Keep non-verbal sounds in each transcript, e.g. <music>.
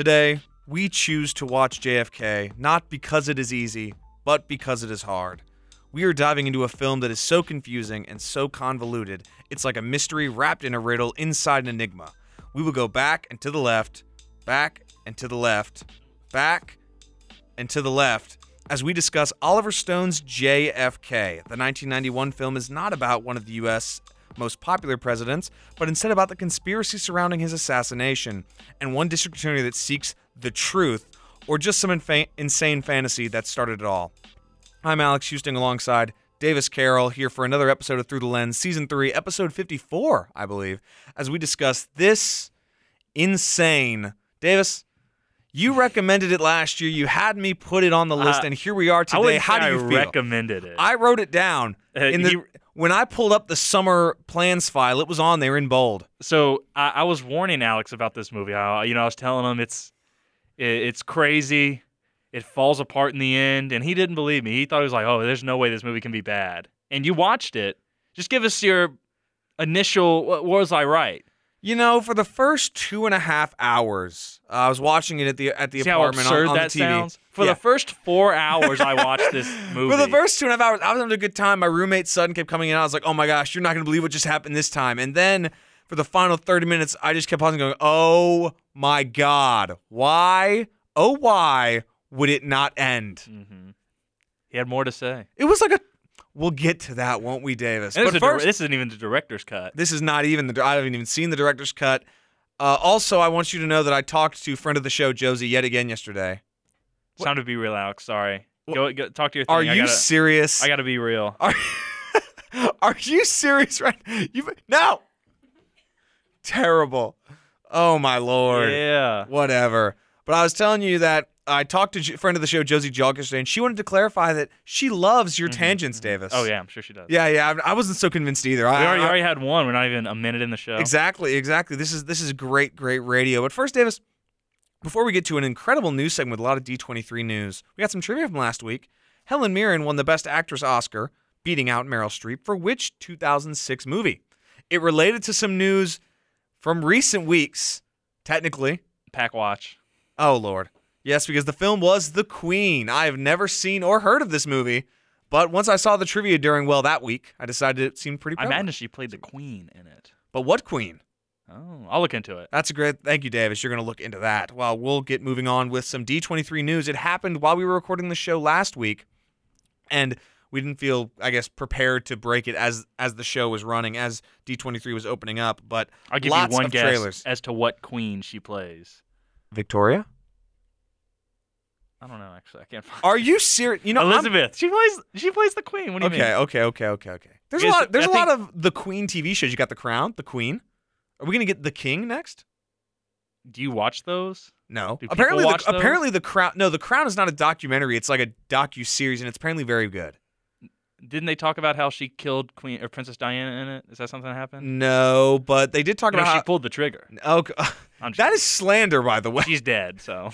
Today, we choose to watch JFK not because it is easy, but because it is hard. We are diving into a film that is so confusing and so convoluted, it's like a mystery wrapped in a riddle inside an enigma. We will go back and to the left, back and to the left, back and to the left as we discuss Oliver Stone's JFK. The 1991 film is not about one of the U.S. most popular presidents, but instead about the conspiracy surrounding his assassination and one district attorney that seeks the truth or just some infa- insane fantasy that started it all. I'm Alex Houston alongside Davis Carroll here for another episode of Through the Lens, Season 3, Episode 54, I believe, as we discuss this insane. Davis, you recommended it last year. You had me put it on the list, Uh, and here we are today. How do you I feel? recommended it. I wrote it down Uh, in the you- when I pulled up the summer plans file. It was on there in bold. so I, I was warning Alex about this movie. I, you know, I was telling him it's it, it's crazy. It falls apart in the end, and he didn't believe me. He thought he was like, "Oh, there's no way this movie can be bad." And you watched it. Just give us your initial. What was I right? You know, for the first two and a half hours, uh, I was watching it at the at the See how apartment on, absurd on that the TV. sounds? For Yeah. the first four hours, I watched this movie. <laughs> For the first two and a half hours, I was having a good time. My roommate's son kept coming in. I was like, "Oh my gosh, you're not gonna believe what just happened this time." And then for the final 30 minutes, I just kept pausing, going, "Oh my god, why? Oh why would it not end?" hmm He had more to say. It was like a. We'll get to that, won't we, Davis? And But this, first, a, this isn't even the director's cut. This is not even the. I haven't even seen the director's cut. Uh, also, I want you to know that I talked to friend of the show Josie yet again yesterday. It's time to be real, Alex. Sorry. Go, go talk to your thing. Are I you gotta, serious? I gotta be real. Are, <laughs> are you serious? Right? You no. Terrible. Oh my lord. Yeah. Whatever. But I was telling you that I talked to J- friend of the show Josie Jog yesterday, and she wanted to clarify that she loves your mm-hmm, tangents, mm-hmm. Davis. Oh yeah, I'm sure she does. Yeah, yeah. I I wasn't so convinced either. I, We already, I- already had one. We're not even a minute in the show. Exactly, exactly. This is this is great, great radio. But first, Davis, before we get to an incredible news segment with a lot of D23 news, we got some trivia from last week. Helen Mirren won the Best Actress Oscar, beating out Meryl Streep for which 2006 movie? It related to some news from recent weeks, technically. Pack watch. Oh Lord, yes, because the film was The Queen. I have never seen or heard of this movie, but once I saw the trivia during well that week, I decided it seemed pretty. I Prevalent. imagine she played the queen in it. But what Queen? Oh, I'll look into it. That's a great. Thank you, Davis. You're going to look into that. Well, we'll get moving on with some D23 news. It happened while we were recording the show last week, and we didn't feel, I guess, prepared to break it as as the show was running, as D23 was opening up. But I'll give lots you one of guess trailers. as to what queen she plays. Victoria, I don't know. Actually, I can't find. are you serious? You know, I'm- Elizabeth. She plays. She plays the queen. What do you okay, mean? okay, okay, okay, okay. There's a lot. There's I a lot of the Queen TV shows. You got the Crown, the Queen. Are we going to get the King next? Do you watch those? No. Apparently, the, those? apparently the Crown. No, the Crown is not a documentary. It's like a docu series, and it's apparently very good. Didn't they talk about how she killed Queen or Princess Diana in it? Is that something that happened? No, but they did talk You know, about she how. pulled the trigger. Oh, I'm <laughs> just that is slander, by the way. She's dead. So.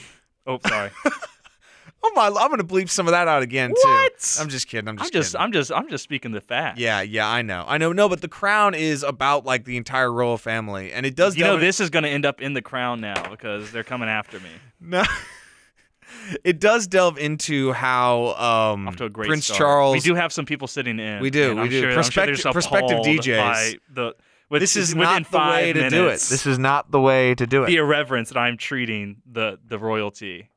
Oh, sorry. <laughs> Oh my! I'm gonna bleep some of that out again What? too. I'm just kidding. I'm just. I'm just. kidding. I'm just. I'm just speaking the fact. Yeah, yeah, I know, I know. No, but the Crown is about like the entire royal family, and it does. You know, this is going to end up in the crown now because they're coming after me. No. <laughs> it does delve into how um, to a great Prince start. Charles. We do have some people sitting in. We do, and we I'm do. Sure, I'm sure Prospective- prospective DJs. The, with, this is not the five way to minutes, do it. This is not the way to do it. the irreverence that I'm treating the the royalty.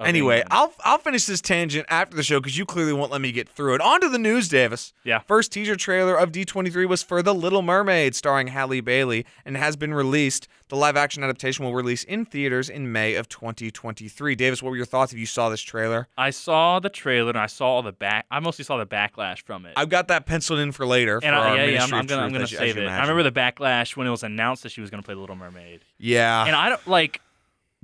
Anyway, England. I'll I'll finish this tangent after the show because you clearly won't let me get through it. On to the news, Davis. Yeah. First teaser trailer of D23 was for The Little Mermaid, starring Halle Bailey, and has been released. The live action adaptation will release in theaters in May of 2023. Davis, what were your thoughts if you saw this trailer? I saw the trailer and I saw all the back. I mostly saw the backlash from it. I've got that penciled in for later. and for I, yeah, yeah, I'm, I'm gonna, I'm gonna as you- as save it. I remember the backlash when it was announced that she was gonna play the Little Mermaid. Yeah. And I don't like.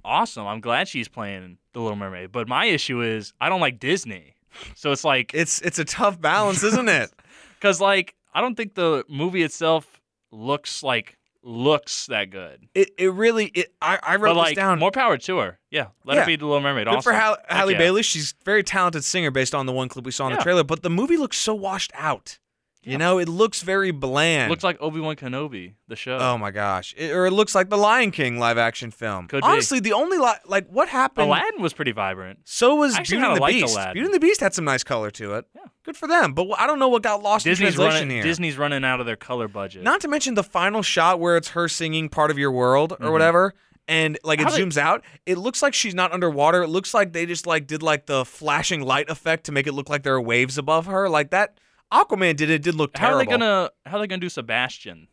Awesome. I'm glad she's playing the Little Mermaid. But my issue is I don't like Disney. So it's like it's it's a tough balance, isn't it? <laughs> because like I don't think the movie itself looks like looks that good. It it really it I, I wrote But like this down. more power to her. Yeah, let Yeah. her be the Little Mermaid. Good awesome. for Heck Halle yeah. Bailey. She's a very talented singer based on the one clip we saw in the trailer, but the movie looks so washed out. You know, it looks very bland. Looks like Obi Wan Kenobi, the show. Oh my gosh! It- or it looks like the Lion King live action film. Could be. Honestly, the only li- like what happened. Aladdin was pretty vibrant. So was actually Beauty and the Beast. Aladdin. Beauty and the Beast had some nice color to it. Yeah. Good for them. But I don't know what got lost Disney's in translation running. here. Disney's running out of their color budget. Not to mention the final shot where it's her singing "Part of Your World" or Mhm. whatever, and like it How they- zooms out. It looks like she's not underwater. It looks like they just like did like the flashing light effect to make it look like there are waves above her. Like that. Aquaman did it. Did look terrible. how are they gonna How are they gonna do Sebastian?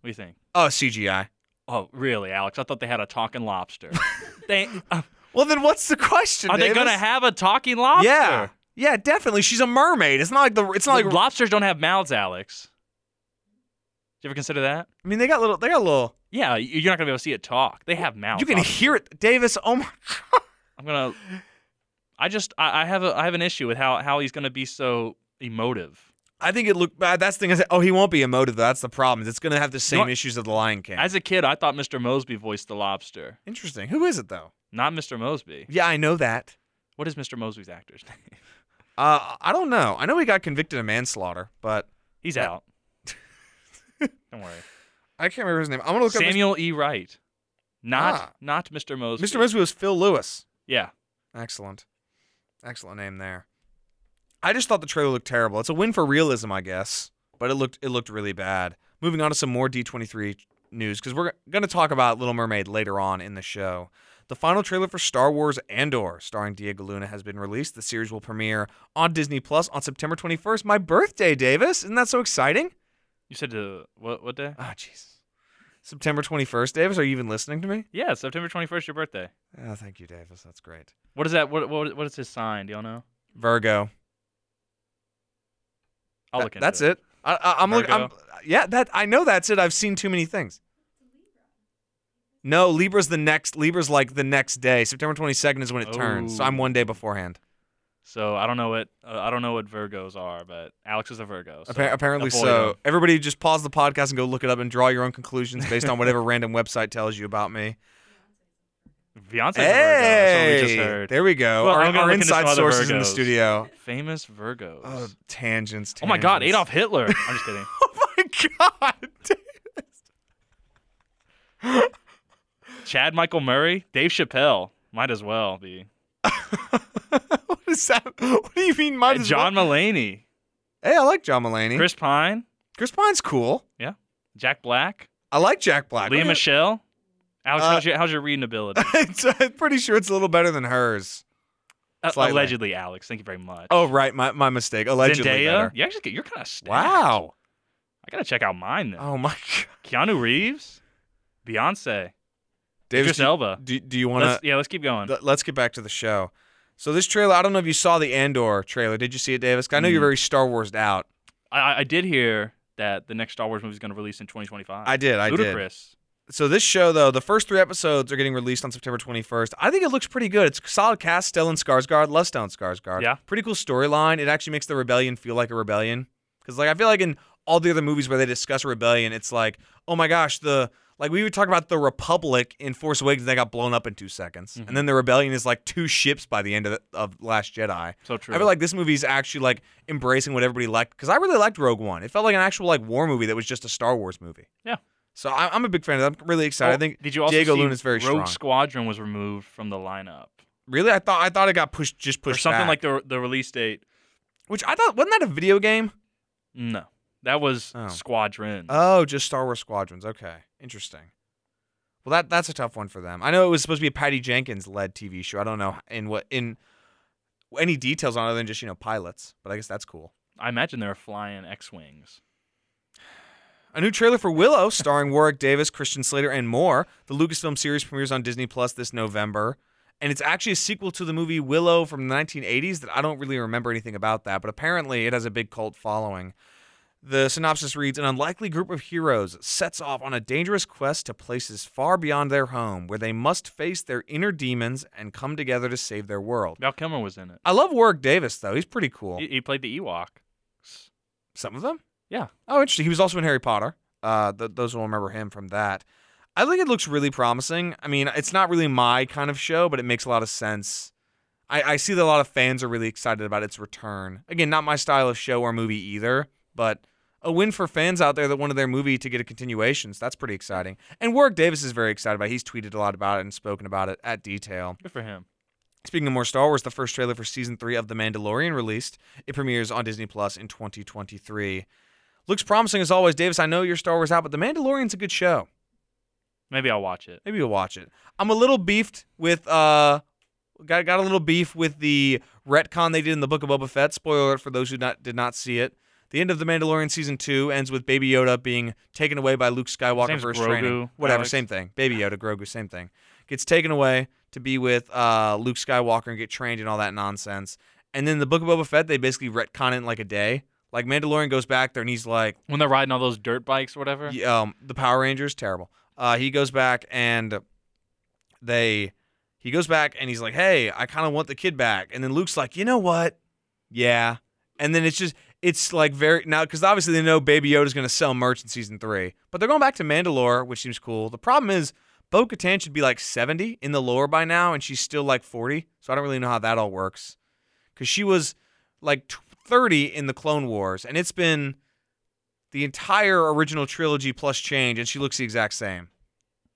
What do you think? Oh, CGI. Oh, really, Alex? I thought they had a talking lobster. <laughs> they, uh, Well, then what's the question? are they gonna have a talking lobster? Yeah. Yeah, definitely. She's a mermaid. It's not like the. It's not like. lobsters don't have mouths, Alex. Did you ever consider that? I mean, they got little. They got a little. Yeah, you're not gonna be able to see it talk. They have mouths. You can obviously. hear it, Davis. Oh my <laughs> god. I'm gonna. I just I, I have a I have an issue with how how he's gonna be so emotive. I think it looked bad. That's the thing. Is, oh, he won't be emotive. That's the problem. It's going to have the same what? issues of the Lion King. As a kid, I thought Mr. Mosby voiced the lobster, Interesting. Who is it though? not Mr. Mosby. Yeah, I know that. What is Mr. Mosby's actor's <laughs> name? Uh, I don't know. I know he got convicted of manslaughter, but He's Yeah. out. <laughs> Don't worry. I can't remember his name. I'm gonna look up. Samuel E. Wright, not Ah. not Mr. Mosby. Mr. Mosby was Phil Lewis. Yeah, Excellent. Excellent name there. I just thought the trailer looked terrible. It's a win for realism, I guess, but it looked it looked really bad. Moving on to some more D23 news because we're going to talk about Little Mermaid later on in the show. The final trailer for Star Wars Andor, starring Diego Luna, has been released. The series will premiere on Disney Plus on September 21st, my birthday, Davis. Isn't that so exciting? you said uh, what what day? Ah, jeez. September 21st, Davis. Are you even listening to me? Yeah, September 21st, your birthday. Oh, thank you, Davis. That's great. What is that? What what what is his sign? Do y'all know? Virgo. I'll That- look into that's it. I, I, I'm looking. I'm, yeah, that I know that's it. I've seen too many things. No, Libra's the next. Libra's like the next day. September 22nd is when it turns. So I'm Oh. one day beforehand. So I don't know what uh, I don't know what Virgos are, but Alex is a Virgo. So Appa- apparently so. them. Everybody just pause the podcast and go look it up and draw your own conclusions based on whatever <laughs> random website tells you about me. Beyonce's a Virgo. That's what we just heard. there we go. Well, our our look into some inside sources in the studio. Famous Virgos. Oh, tangents, oh my God. Adolf Hitler. I'm just kidding. <laughs> Oh my God. Chad Michael Murray, Dave Chappelle might as well be. <laughs> what is that? What do you mean, might as John well? Mulaney, Hey, I like John Mulaney. Chris, Pine. Chris Pine's cool. Yeah. Jack Black, I like Jack Black. Lea Michele. Alex, Uh, how's, your, how's your reading <laughs> ability? I'm pretty sure it's a little better than hers. Uh, allegedly, Alex. Thank you very much. Oh, right, my, my mistake. Allegedly Zendaya. better. You actually you're kind of stacked. Wow. I gotta check out mine then. Oh my <laughs> God. Keanu Reeves, Beyonce, Davis, Idris Elba. do, do you want to? yeah, let's keep going. Let's get back to the show. So this trailer, I don't know if you saw the Andor trailer. Did you see it, Davis? I know you're Mm. very Star Warsed out. I, I- did hear that the next Star Wars movie is going to release in 2025. I did. I did. So this show, though, the first three episodes are getting released on September 21st. I think it looks pretty good. It's solid cast. Stellan Skarsgård, love Stellan Skarsgård. Yeah. Pretty cool storyline. It actually makes the rebellion feel like a rebellion. Because like I feel like in all the other movies where they discuss rebellion, it's like, oh my gosh, the like we would talk about the Republic in Force Awakens, they got blown up in two seconds, Mhm. and then the rebellion is like two ships by the end of, the, of Last Jedi. So true. I feel like this movie is actually like embracing what everybody liked because I really liked Rogue One. It felt like an actual like war movie that was just a Star Wars movie. Yeah. So I, I'm a big fan of that. I'm really excited. I Oh, think did you also Diego see Luna's very Rogue strong. Squadron was removed from the lineup, really I thought I thought it got pushed just pushed or something back. like the the release date. which I thought wasn't that a video game? No, that was Oh. Squadron. Oh, just Star Wars Squadrons. Okay, interesting. Well, that that's a tough one for them. I know it was supposed to be a Patty Jenkins led TV show. I don't know in what in any details on other than just you know pilots, but I guess that's cool. I imagine they're flying X-wings. A new trailer for Willow, starring Warwick Davis, Christian Slater, and more. The Lucasfilm series premieres on Disney Plus this November. And it's actually a sequel to the movie Willow from the 1980s that I don't really remember anything about that, but apparently it has a big cult following. The synopsis reads An unlikely group of heroes sets off on a dangerous quest to places far beyond their home where they must face their inner demons and come together to save their world. Val Kilmer was in it. I love Warwick Davis, though. He's pretty cool. He, he played the Ewok. Some of them? Yeah. Oh, interesting. He was also in Harry Potter. Uh, th- those will remember him from that. I think it looks really promising. I mean, it's not really my kind of show, but it makes a lot of sense. I, I see that a lot of fans are really excited about its return. Again, not my style of show or movie either, but a win for fans out there that wanted their movie to get a continuation. So that's pretty exciting. And Warwick Davis is very excited about. it. He's tweeted a lot about it and spoken about it at detail. Good for him. Speaking of more Star Wars, the first trailer for season three of The Mandalorian released. It premieres on Disney Plus in 2023. Looks promising as always, Davis. I know your Star Wars out, but The Mandalorian's a good show. Maybe I'll watch it. Maybe you'll watch it. I'm a little beefed with uh got got a little beef with the retcon they did in the Book of Boba Fett. Spoiler alert for those who not did not see it. The end of the Mandalorian season two ends with Baby Yoda being taken away by Luke Skywalker for his Grogu, training. Whatever, Alex. same thing. Baby Yoda, Grogu, same thing. Gets taken away to be with uh, Luke Skywalker and get trained and all that nonsense. And then the Book of Boba Fett, they basically retcon it in like a day. Like Mandalorian goes back there and he's like, When they're riding all those dirt bikes or whatever. y- um, the Power Rangers, terrible. Uh, he goes back and they, he goes back and he's like, hey, I kind of want the kid back. And then Luke's like, you know what? Yeah. And then it's just, it's like very now because obviously they know Baby Yoda's going to sell merch in season three, but they're going back to Mandalore, which seems cool. The problem is Bo Katan should be like 70 in the lore by now, and she's still like 40. So I don't really know how that all works because she was like t- 30 in the Clone Wars, and it's been the entire original trilogy plus change, and she looks the exact same.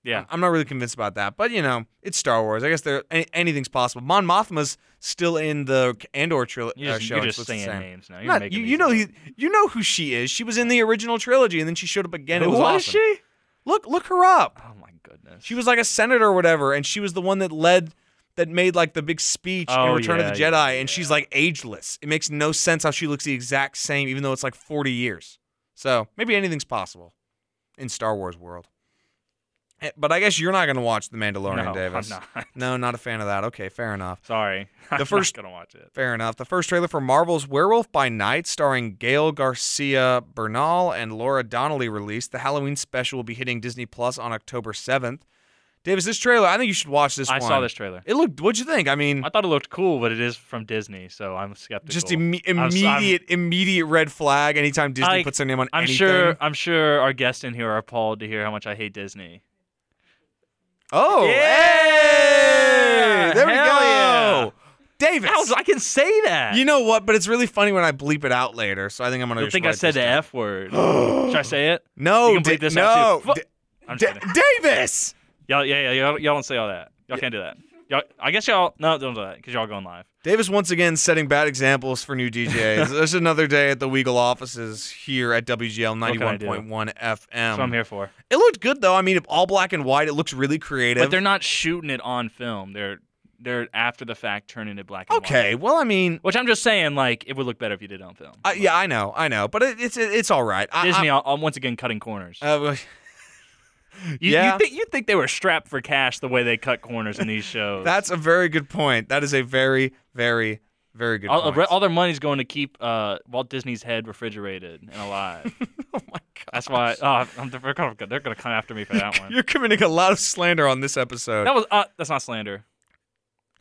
Yeah. I'm not really convinced about that, but you know, it's Star Wars. I guess there any, anything's possible. Mon Mothma's still in the Andor trilogy You're uh, just, show. you're just she looks the saying names now. You're Not- making you, you know he, you know who she is. She was in the original trilogy, and then she showed up again. It Who was was awesome. she? Look, look her up. Oh my goodness. She was like a senator or whatever, and she was the one that led, that made like the big speech in Oh, Return of yeah, the yeah, Jedi, and yeah. she's like ageless. It makes no sense how she looks the exact same, even though it's like 40 years. So maybe anything's possible in Star Wars world. Eh, But I guess you're not going to watch The Mandalorian, no, Davis. I'm not. No, not a fan of that. Okay, fair enough. Sorry. The <laughs> I'm first- not gonna watch it. Fair enough. The first trailer for Marvel's Werewolf by Night, starring Gael García Bernal and Laura Donnelly, released. The Halloween special will be hitting Disney Plus on October 7th. Davis, this trailer, I think you should watch this I one. saw this trailer. It looked. What'd you think? I mean, I thought it looked cool, but it is from Disney, so I'm skeptical. just imme- I'm- I'm- immediate, immediate red flag anytime Disney I- puts their name on I'm anything. sure. I'm sure our guests in here are appalled to hear how much I hate Disney. Oh, Yeah! hey! there we Hell go. yeah! Davis. I can say that. you know what? But it's really funny when I bleep it out later. So I think I'm gonna. you just think I write said the. F word? <gasps> Should I say it? No, You can bleep Da- this no, out too. Fu- Da- I'm just Da- Davis. Y'all, yeah, yeah, y'all, y'all don't say all that. Y'all can't do that. Y'all, I guess y'all, no, don't do that because y'all going live. Davis once again setting bad examples for new DJs. <laughs> There's another day at the Weagle offices here at WEGL can I do? 91.1 FM. That's what I'm here for. It looked good though. I mean, all black and white. It looks really creative. But they're not shooting it on film. They're they're after the fact turning it black and okay. white. Well, I mean, Which I'm just saying, like, it would look better if you did it on film. I, yeah, I know, I know, but it, it's it's all right. I, Disney, uh, once again, cutting corners. Uh, you, yeah. you think you think they were strapped for cash the way they cut corners in these shows? that's a very good point. That is a very, very, very good all, point. all their money's going to keep uh, Walt Disney's head refrigerated and alive. <laughs> oh my god. That's why. Oh, I'm, they're gonna come after me for that <laughs> one. You're committing a lot of slander on this episode. That was uh, that's not slander.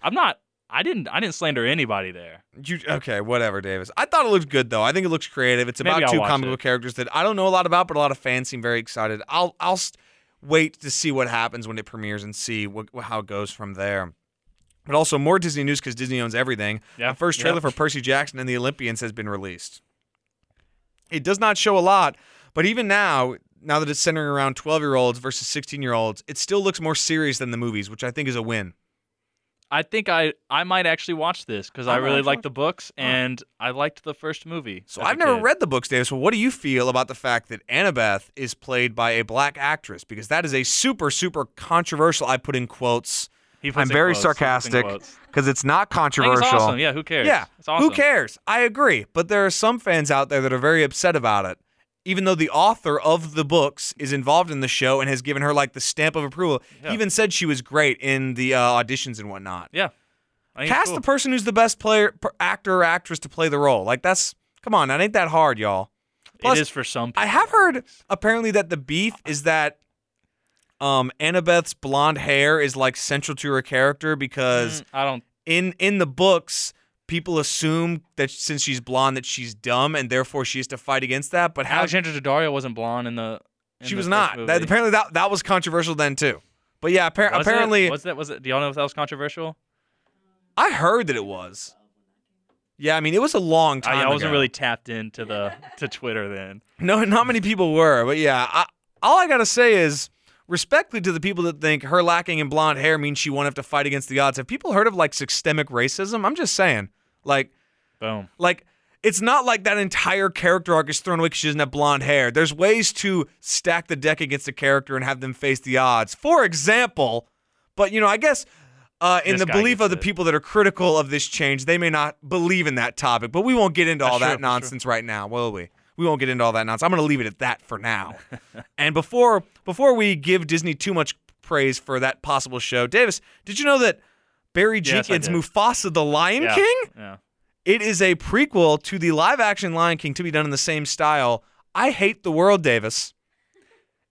I'm not. I didn't. I didn't slander anybody there. You okay? Whatever, Davis. I thought it looked good though. I think it looks creative. It's about two comic book characters that I don't know a lot about, but a lot of fans seem very excited. I'll I'll wait to see what happens when it premieres and see what, how it goes from there. But also more Disney news because Disney owns everything. Yeah. The first trailer Yep. for Percy Jackson and the Olympians has been released. It does not show a lot, but even now, now that it's centering around 12 year olds versus 16 year olds, it still looks more serious than the movies, which I think is a win. I think I I might actually watch this because I I, really like the books and I liked the first movie. So I've never kid. read the books, Dave. So what do you feel about the fact that Annabeth is played by a black actress? Because that is a super, super controversial. I put in quotes I'm very quotes, he puts in sarcastic. because it's not controversial. it's awesome. Yeah, who cares? Yeah, it's awesome. Who cares? I agree. But there are some fans out there that are very upset about it. Even though the author of the books is involved in the show and has given her like the stamp of approval, Yeah. he even said she was great in the uh, auditions and whatnot. Yeah. I Cast cool. the person who's the best player, actor or actress to play the role. Like that's come on, that ain't that hard, y'all. Plus, it is for some people. I have heard apparently that the beef is that um Annabeth's blonde hair is like central to her character because Mm, I don't. in in the books people assume that since she's blonde that she's dumb and therefore she has to fight against that. But how Alexandra Daddario wasn't blonde in the. in she the was not. That, apparently that that was controversial then too. But yeah, appar- Was it? apparently was that was it? Do y'all know if that was controversial? I heard that it was. Yeah, I mean it was a long oh, time. I, I wasn't ago. really tapped into the to Twitter then. <laughs> No, not many people were, but yeah. I, all I gotta say is, respectfully to the people that think her lacking in blonde hair means she won't have to fight against the odds. Have people heard of like systemic racism? I'm just saying, like, Boom. like it's not like that entire character arc is thrown away because she doesn't have blonde hair. There's ways to stack the deck against a character and have them face the odds. For example, but you know, I guess. Uh, in This the belief of the it. people that are critical of this change, they may not believe in that topic, but we won't get into That's all true, that nonsense right now, will we? We won't get into all that nonsense. I'm going to leave it at that for now. <laughs> and before before we give Disney too much praise for that possible show, Davis, did you know that Barry Yes, Jenkins'. Mufasa the Lion Yeah. King? Yeah. It is a prequel to the live action Lion King to be done in the same style. I hate the world, Davis.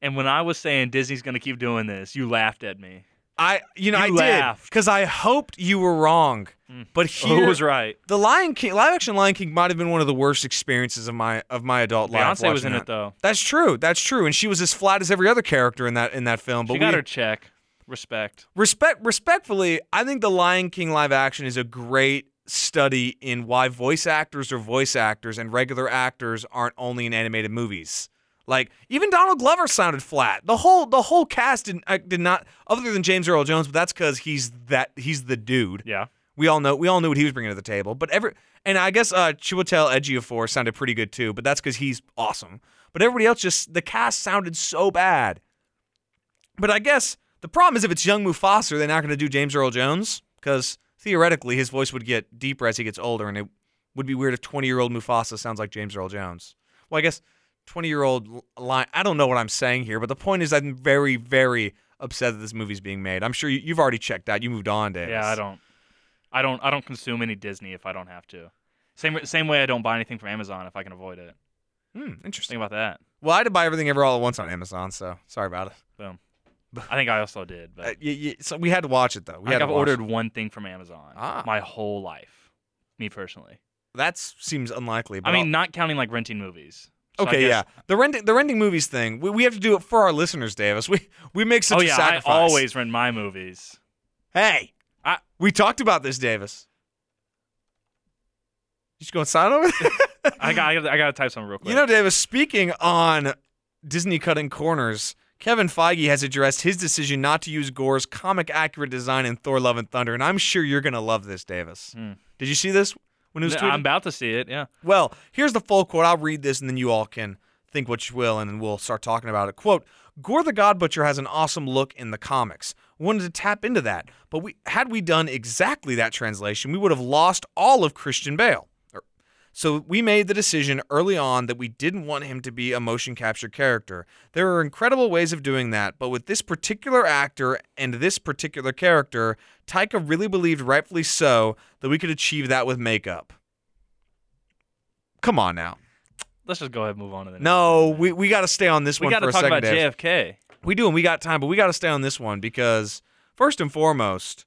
And when I was saying Disney's gonna keep doing this, you laughed at me. I you know You I laughed. did because I hoped you were wrong. Mm. But here Who was right? The Lion King live action Lion King might have been one of the worst experiences of my of my adult life. Beyonce was in that. it though. That's true. That's true. And she was as flat as every other character in that in that film. But She got we, her check. Respect. respect respectfully, I think the Lion King live action is a great study in why voice actors are voice actors and regular actors aren't only in animated movies. Like even Donald Glover sounded flat. The whole the whole cast did, uh, did not, other than James Earl Jones, but that's because he's that he's the dude. Yeah. We all know we all knew what he was bringing to the table. But every and I guess uh, Chiwetel Ejiofor sounded pretty good too. But that's because he's awesome. But everybody else just the cast sounded so bad. But I guess the problem is if it's young Mufasa, they're not going to do James Earl Jones because theoretically his voice would get deeper as he gets older, and it would be weird if 20 year old Mufasa sounds like James Earl Jones. Well, I guess 20 year old line. I don't know what I'm saying here, but the point is I'm very very upset that this movie's being made. I'm sure you, you've already checked out. You moved on, Davis. Yeah, I don't. I don't. I don't consume any Disney if I don't have to. Same same way I don't buy anything from Amazon if I can avoid it. Hmm, interesting. Think about that. Well, I had to buy everything ever all at once on Amazon, so sorry about it. Boom. I think I also did, but Uh, so we had to watch it though. We I had I've ordered it. one thing from Amazon Ah. my whole life. Me personally. That seems unlikely. But I mean, I'll- not counting like renting movies. So okay, guess- yeah, the renting the renting movies thing. We, we have to do it for our listeners, Davis. We we make such Oh a yeah, I sacrifice. always rent my movies. Hey, I- we talked about this, Davis. You just going sign over there? <laughs> I got. I got to type something real quick. You know, Davis, speaking on Disney cutting corners, Kevin Feige has addressed his decision not to use Gorr's comic accurate design in Thor Love and Thunder, and I'm sure you're going to love this, Davis. Hmm. Did you see this when it was tweeted? I'm about to see it. Yeah. Well, here's the full quote. I'll read this and then you all can think what you will and then we'll start talking about it. Quote Gorr the God Butcher has an awesome look in the comics. Wanted to tap into that, but we had we done exactly that translation, we would have lost all of Christian Bale. So we made the decision early on that we didn't want him to be a motion capture character. There are incredible ways of doing that, but with this particular actor and this particular character, Taika really believed, rightfully so, that we could achieve that with makeup. Come on now. Let's just go ahead and move on to the next. No, one. we, we got to stay on this we one got to talk about JFK. We do, and we got time, but we got to stay on this one because first and foremost,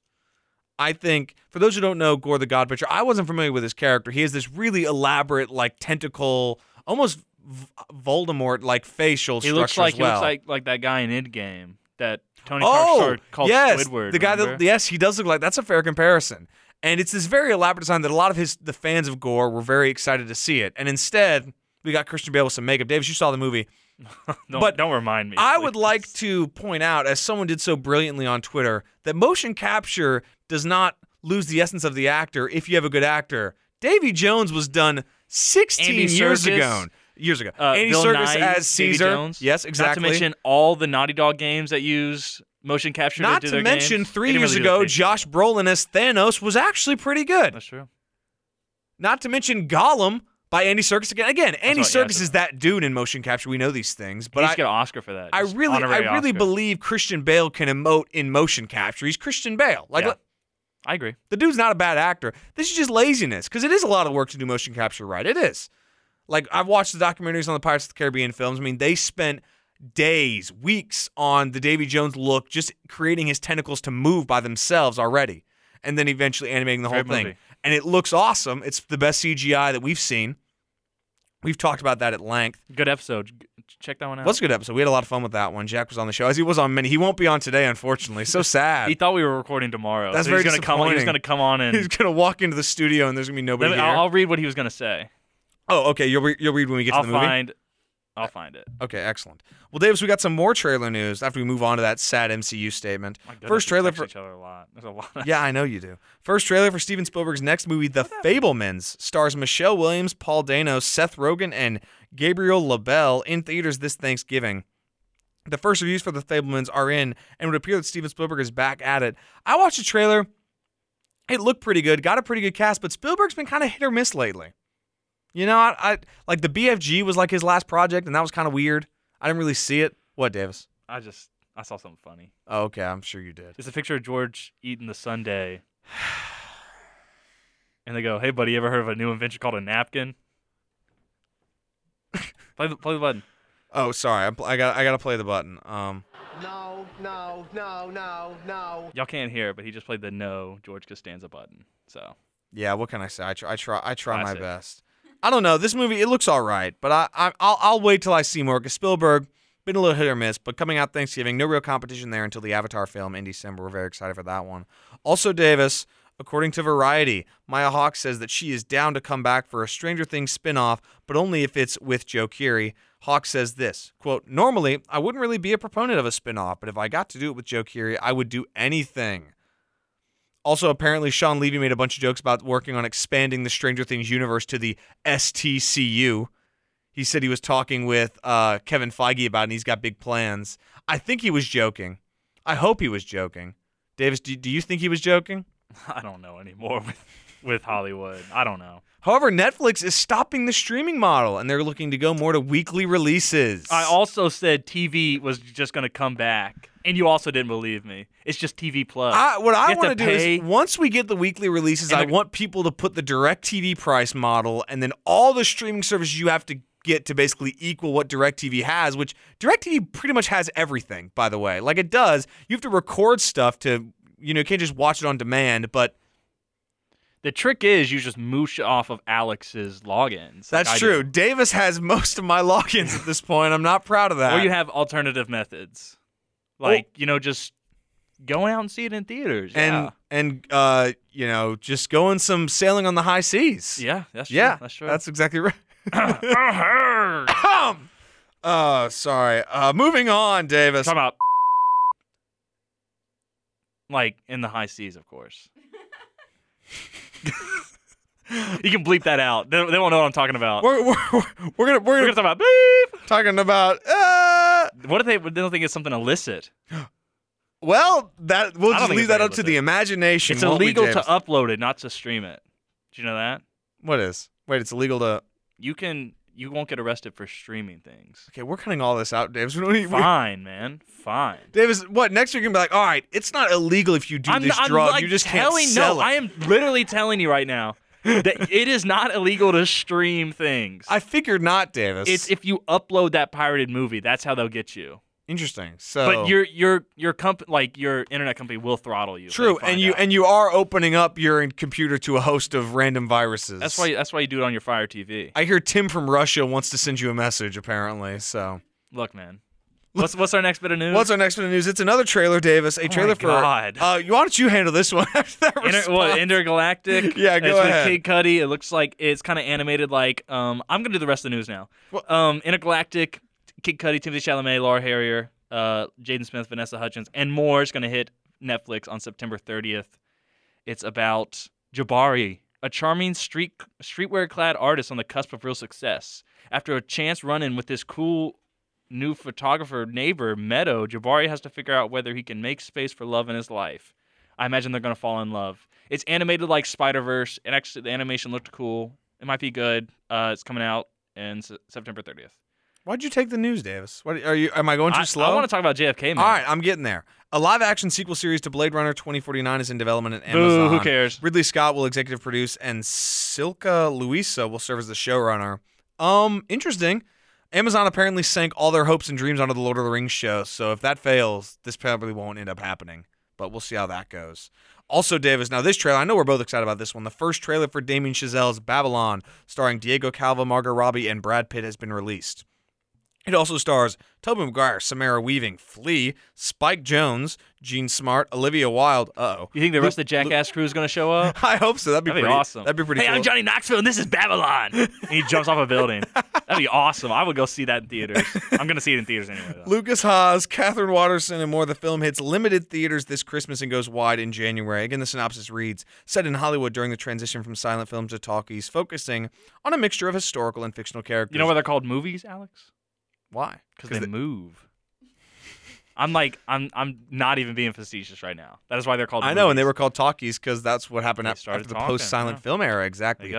I think for those who don't know Gorr the God Butcher, I wasn't familiar with his character. He has this really elaborate, like tentacle, almost v- Voldemort-like facial He structure looks like well. he looks like like that guy in Endgame that Tony oh, Stark called yes, Squidward. the guy remember? that yes, he does look like. That's a fair comparison. And it's this very elaborate design that a lot of his the fans of Gorr were very excited to see it. And instead, we got Christian Bale with some makeup. Davis, you saw the movie. <laughs> don't, but don't remind me. I would like to point out, as someone did so brilliantly on Twitter, that motion capture does not lose the essence of the actor if you have a good actor. Davy Jones was done 16 Andy years Serkis, ago. Years ago. uh, Andy Bill Serkis Nye, as Caesar. Yes, exactly. Not to mention all the Naughty Dog games that use motion capture. Not to, do to mention, games. three years really ago, Josh. Brolin as Thanos was actually pretty good. That's true. Not to mention Gollum by Andy Serkis again. Again, Andy what- yeah, Serkis is that dude in motion capture. We know these things, But but he I, to an Oscar for that. I really, I really Oscar. believe Christian Bale can emote in motion capture. He's Christian Bale. Like, Yeah. I agree. The dude's not a bad actor. This is just laziness because it is a lot of work to do motion capture right. It is. Like I've watched the documentaries on the Pirates of the Caribbean films. I mean, they spent days, weeks on the Davy Jones look, just creating his tentacles to move by themselves already, and then eventually animating the whole thing. movie. And it looks awesome. It's the best CGI that we've seen. We've talked about that at length. Good episode. Check that one out. What's a good episode? We had a lot of fun with that one. Jack was on the show, as he was on many. He won't be on today, unfortunately. So <laughs> sad. he thought we were recording tomorrow. That's so he's very gonna come. on- He was disappointing. gonna come on and. <laughs> He's gonna walk into the studio and there's gonna be nobody me- here. I'll, I'll read what he was gonna say. oh, okay. You'll re- you'll read when we get I'll to the movie. find. I'll find it. Okay, excellent. Well, Davis, we got some more trailer news after we move on to that sad MCU statement. My goodness, First we trailer for each other a lot. There's a lot. yeah, I know you do. First trailer for Steven Spielberg's next movie, The Fabelmans, stars Michelle Williams, Paul Dano, Seth Rogen, and Gabriel LaBelle in theaters this Thanksgiving. The first reviews for The Fabelmans are in, and it would appear that Steven Spielberg is back at it. I watched the trailer. It looked pretty good, got a pretty good cast, but Spielberg's been kind of hit or miss lately. You know, I, I like the BFG was like his last project, and that was kind of weird. I didn't really see it. What, Davis? I just I saw something funny. Oh, okay, I'm sure you did. It's a picture of George eating the sundae. <sighs> And they go, "Hey, buddy, you ever heard of a new invention called a napkin?" Play the play the button. Oh, sorry, I'm, I got I got to play the button. Um, No, no, no, no, no. Y'all can't hear it, but he just played the no George Costanza button. So yeah, what can I say? I try I try I try my best. I don't know. This movie it looks all right, but I, I I'll I'll wait till I see more. Cause Spielberg been a little hit or miss, but coming out Thanksgiving, no real competition there until the Avatar film in December. We're very excited for that one. Also, Davis. According to Variety, Maya Hawke says that she is down to come back for a Stranger Things spin-off, but only if it's with Joe Keery. Hawke says this, quote, Normally, I wouldn't really be a proponent of a spin-off, but if I got to do it with Joe Keery, I would do anything. Also, apparently, Shawn Levy made a bunch of jokes about working on expanding the Stranger Things universe to the STCU. He said he was talking with uh, Kevin Feige about it, and he's got big plans. I think he was joking. I hope he was joking. Davis, do, do you think he was joking? <laughs> I don't know anymore with with Hollywood. I don't know. However, Netflix is stopping the streaming model, and they're looking to go more to weekly releases. I also said TV was just going to come back, and you also didn't believe me. It's just TV Plus. I, what I want to do is once we get the weekly releases, I want people to put the direct TV price model and then all the streaming services you have to get to basically equal what DirecTV has, which DirecTV pretty much has everything, by the way. Like it does. You have to record stuff to you know, you can't just watch it on demand, but the trick is you just moosh off of Alex's logins. that's I true. do. Davis has most of my logins at this point. I'm not proud of that. Or you have alternative methods, like you know, just going out and see it in theaters. and yeah, and uh, you know, just going some sailing on the high seas. yeah, that's true. Yeah, that's true. That's exactly right. <laughs> <coughs> Uh, sorry. Uh, moving on, Davis. How about like in the high seas, of course. you can bleep that out. They, they won't know what I'm talking about. We're, we're, we're gonna we're We're gonna gonna talk about beep. talking about. Uh, What if they, they don't think it's something illicit? well, that we'll just leave that up to the imagination. It's illegal to upload it, not to stream it. Do you know that? What is? Wait, it's illegal to. You can. You won't get arrested for streaming things. Okay, we're cutting all this out, Davis. We don't need. Fine, man. Fine. Davis, what next? You're gonna be like, all right, it's not illegal if you do I'm, this I'm drug. like you just can't telling, sell no, it. I am literally telling you right now that <laughs> it is not illegal to stream things. I figured not, Davis. it's if you upload that pirated movie, that's how they'll get you. Interesting. So, But your your your comp like your internet company will throttle you. True, and you out. and you are opening up your computer to a host of random viruses. that's why that's why you do it on your Fire TV. I hear Tim from Russia wants to send you a message. Apparently, so Look, man. What's what's our next bit of news? what's our next bit of news? It's another trailer, Davis. A Oh trailer for. God. Uh, why don't you handle this one <laughs> after that Inter, what, intergalactic? <laughs> Yeah, go it's ahead. With Kid Cudi, it looks like it's kind of animated. Like, um, I'm gonna do the rest of the news now. Well- um, intergalactic, Kid Cudi, Timothée Chalamet, Laura Harrier, uh, Jaden Smith, Vanessa Hudgens, and more is gonna hit Netflix on September 30th. It's about Jabari, a charming street streetwear-clad artist on the cusp of real success. After a chance run-in with this cool new photographer neighbor, Meadow, Jabari has to figure out whether he can make space for love in his life. I imagine they're gonna fall in love. It's animated like Spider Verse, and actually the animation looked cool. It might be good. Uh, it's coming out in S- September 30th. Why'd you take the news, Davis? What are you? Am I going too I, slow? I want to talk about JFK, man. All right, I'm getting there. A live-action sequel series to Blade Runner 2049 is in development at Amazon. who cares? Ridley Scott will executive produce, and Silka Luisa will serve as the showrunner. Um, interesting. Amazon apparently sank all their hopes and dreams onto the Lord of the Rings show, so if that fails, this probably won't end up happening. But we'll see how that goes. Also, Davis, now this trailer, I know we're both excited about this one. The first trailer for Damien Chazelle's Babylon, starring Diego Calva, Margot Robbie, and Brad Pitt, has been released. It also stars Tobey Maguire, Samara Weaving, Flea, Spike Jonze, Jean Smart, Olivia Wilde. Uh oh. You think the rest of the Jackass crew is going to show up? <laughs> I hope so. That'd be, That'd be pretty awesome. That'd be pretty hey, cool. I'm Johnny Knoxville, and this is Babylon. and <laughs> he jumps off a building. That'd be awesome. I would go see that in theaters. I'm going to see it in theaters anyway. Though. Lukas Haas, Katherine Waterston, and more. The film hits limited theaters this Christmas and goes wide in January. Again, the synopsis reads Set in Hollywood during the transition from silent films to talkies, focusing on a mixture of historical and fictional characters. You know why they're called movies, Alex? Why? Because they move. I'm like, I'm, I'm not even being facetious right now. That is why they're called. I know, and they were called talkies because that's what happened They after started the post-silent yeah. film era. There Exactly.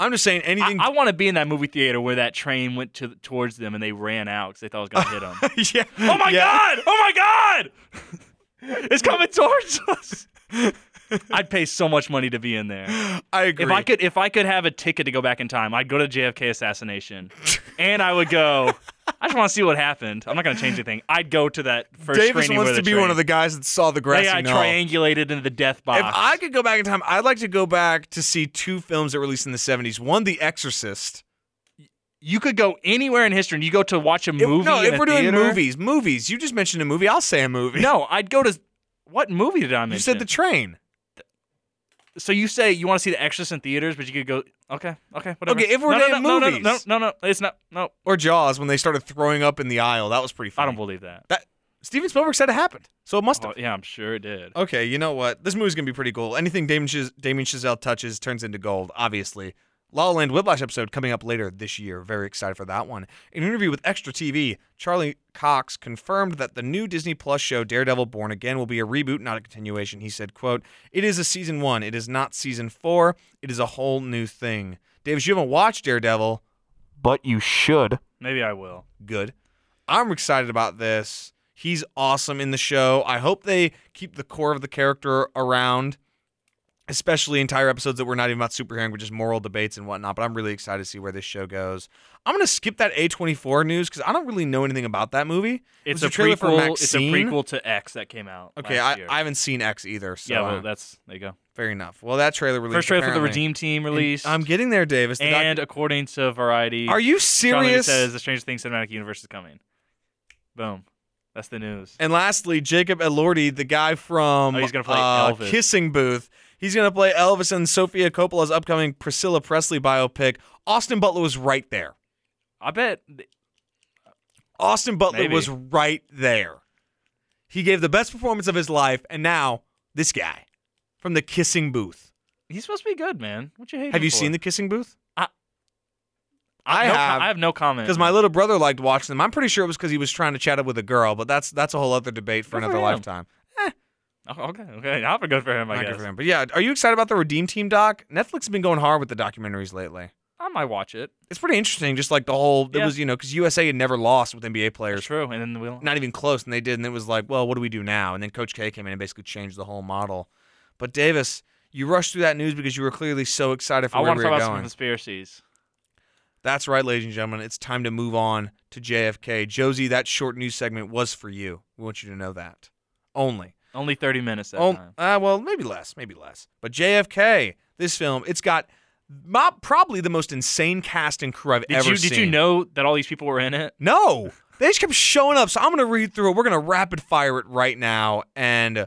I'm just saying I, anything. I want to be in that movie theater where that train went to towards them and they ran out because they thought it was gonna hit them. <laughs> yeah. Oh my yeah. god! Oh my god! it's <laughs> coming towards us. I'd pay so much money to be in there. I agree. If I could, if I could have a ticket to go back in time, I'd go to JFK assassination, <laughs> and I would go. I just want to see what happened. I'm not going to change anything. I'd go to that first Davis wants to be one of the guys that saw the grassy got knoll. triangulated into the death box. If I could go back in time, I'd like to go back to see two films that released in the 70s. One, The Exorcist. you could go anywhere in history, and you go to watch a If- movie. no, in if we're doing movies, movies. You just mentioned a movie. I'll say a movie. no, I'd go to. What movie did I mention? you said The Train. So you say you want to see The Exorcist in theaters, but you could go. Okay, okay, whatever. Okay, if we're no, no, no, no, movies. no, no, no, no, it's not. No, Or Jaws when they started throwing up in the aisle. That was pretty funny. I don't believe that. that Steven Spielberg said it happened, so it must oh, have. Oh, yeah, I'm sure it did. Okay, you know what? This movie's gonna be pretty cool. Anything Damien, Chaz- Damien Chazelle touches turns into gold. Obviously, La La Land Whiplash episode coming up later this year. Very excited for that one. In an interview with Extra TV, Charlie Cox confirmed that the new Disney Plus show Daredevil: Born Again will be a reboot, not a continuation. He said, "quote It is a season one. It is not season four. It is a whole new thing." Davis, you haven't watched Daredevil, but you should. Maybe I will. Good. I'm excited about this. He's awesome in the show. I hope they keep the core of the character around, especially entire episodes that were not even about superheroing, but just moral debates and whatnot. But I'm really excited to see where this show goes. I'm gonna skip that A24 news because I don't really know anything about that movie. It's was a, trailer for prequel. It's a prequel to X that came out. Okay, last I. I haven't seen X either. So yeah, well, that's there you go. fair enough. Well, that trailer released. First trailer for the. Redeem Team And. I'm getting there, Davis. The doc- and according to Variety, are you serious? says the Stranger Things cinematic universe is coming. Boom, that's the news. And lastly, Jacob Elordi, the guy from Oh, he's gonna play uh, Elvis. Kissing Booth. He's going to play Elvis in Sofia Coppola's upcoming Priscilla Presley biopic. Austin Butler was right there. I bet. Austin Butler Maybe. was right there. He gave the best performance of his life, and now this guy from the Kissing Booth. He's supposed to be good, man. What you hate? Have you for? seen the Kissing Booth? I, I no have. I have no comment. Because my little brother liked watching them. I'm pretty sure it was because he was trying to chat up with a girl, but that's that's a whole other debate for Good another him. lifetime. Oh, okay, okay. Not good for him, I Not guess. good for him. But yeah, are you excited about the Redeem Team doc? Netflix has been going hard with the documentaries lately. I might watch it. It's pretty interesting. Just like the whole, it Yeah. was you know because USA had never lost with NBA That's players, true. And then we'll. not even close, and they did, and it was like, well, what do we do now? And then Coach K came in and basically changed the whole model. But Davis, you rushed through that news because you were clearly so excited for. I where want we to were talk about some going. conspiracies. That's right, ladies and gentlemen. It's time to move on to JFK. Josie, that short news segment was for you. We want you to know that. Only. Only 30 minutes that Oh, time. uh, well, maybe less, maybe less. But JFK, this film, it's got probably the most insane cast and crew I've Did ever you seen. did you know that all these people were in it? No, they just kept showing up. So I'm gonna read through it. We're gonna rapid fire it right now, and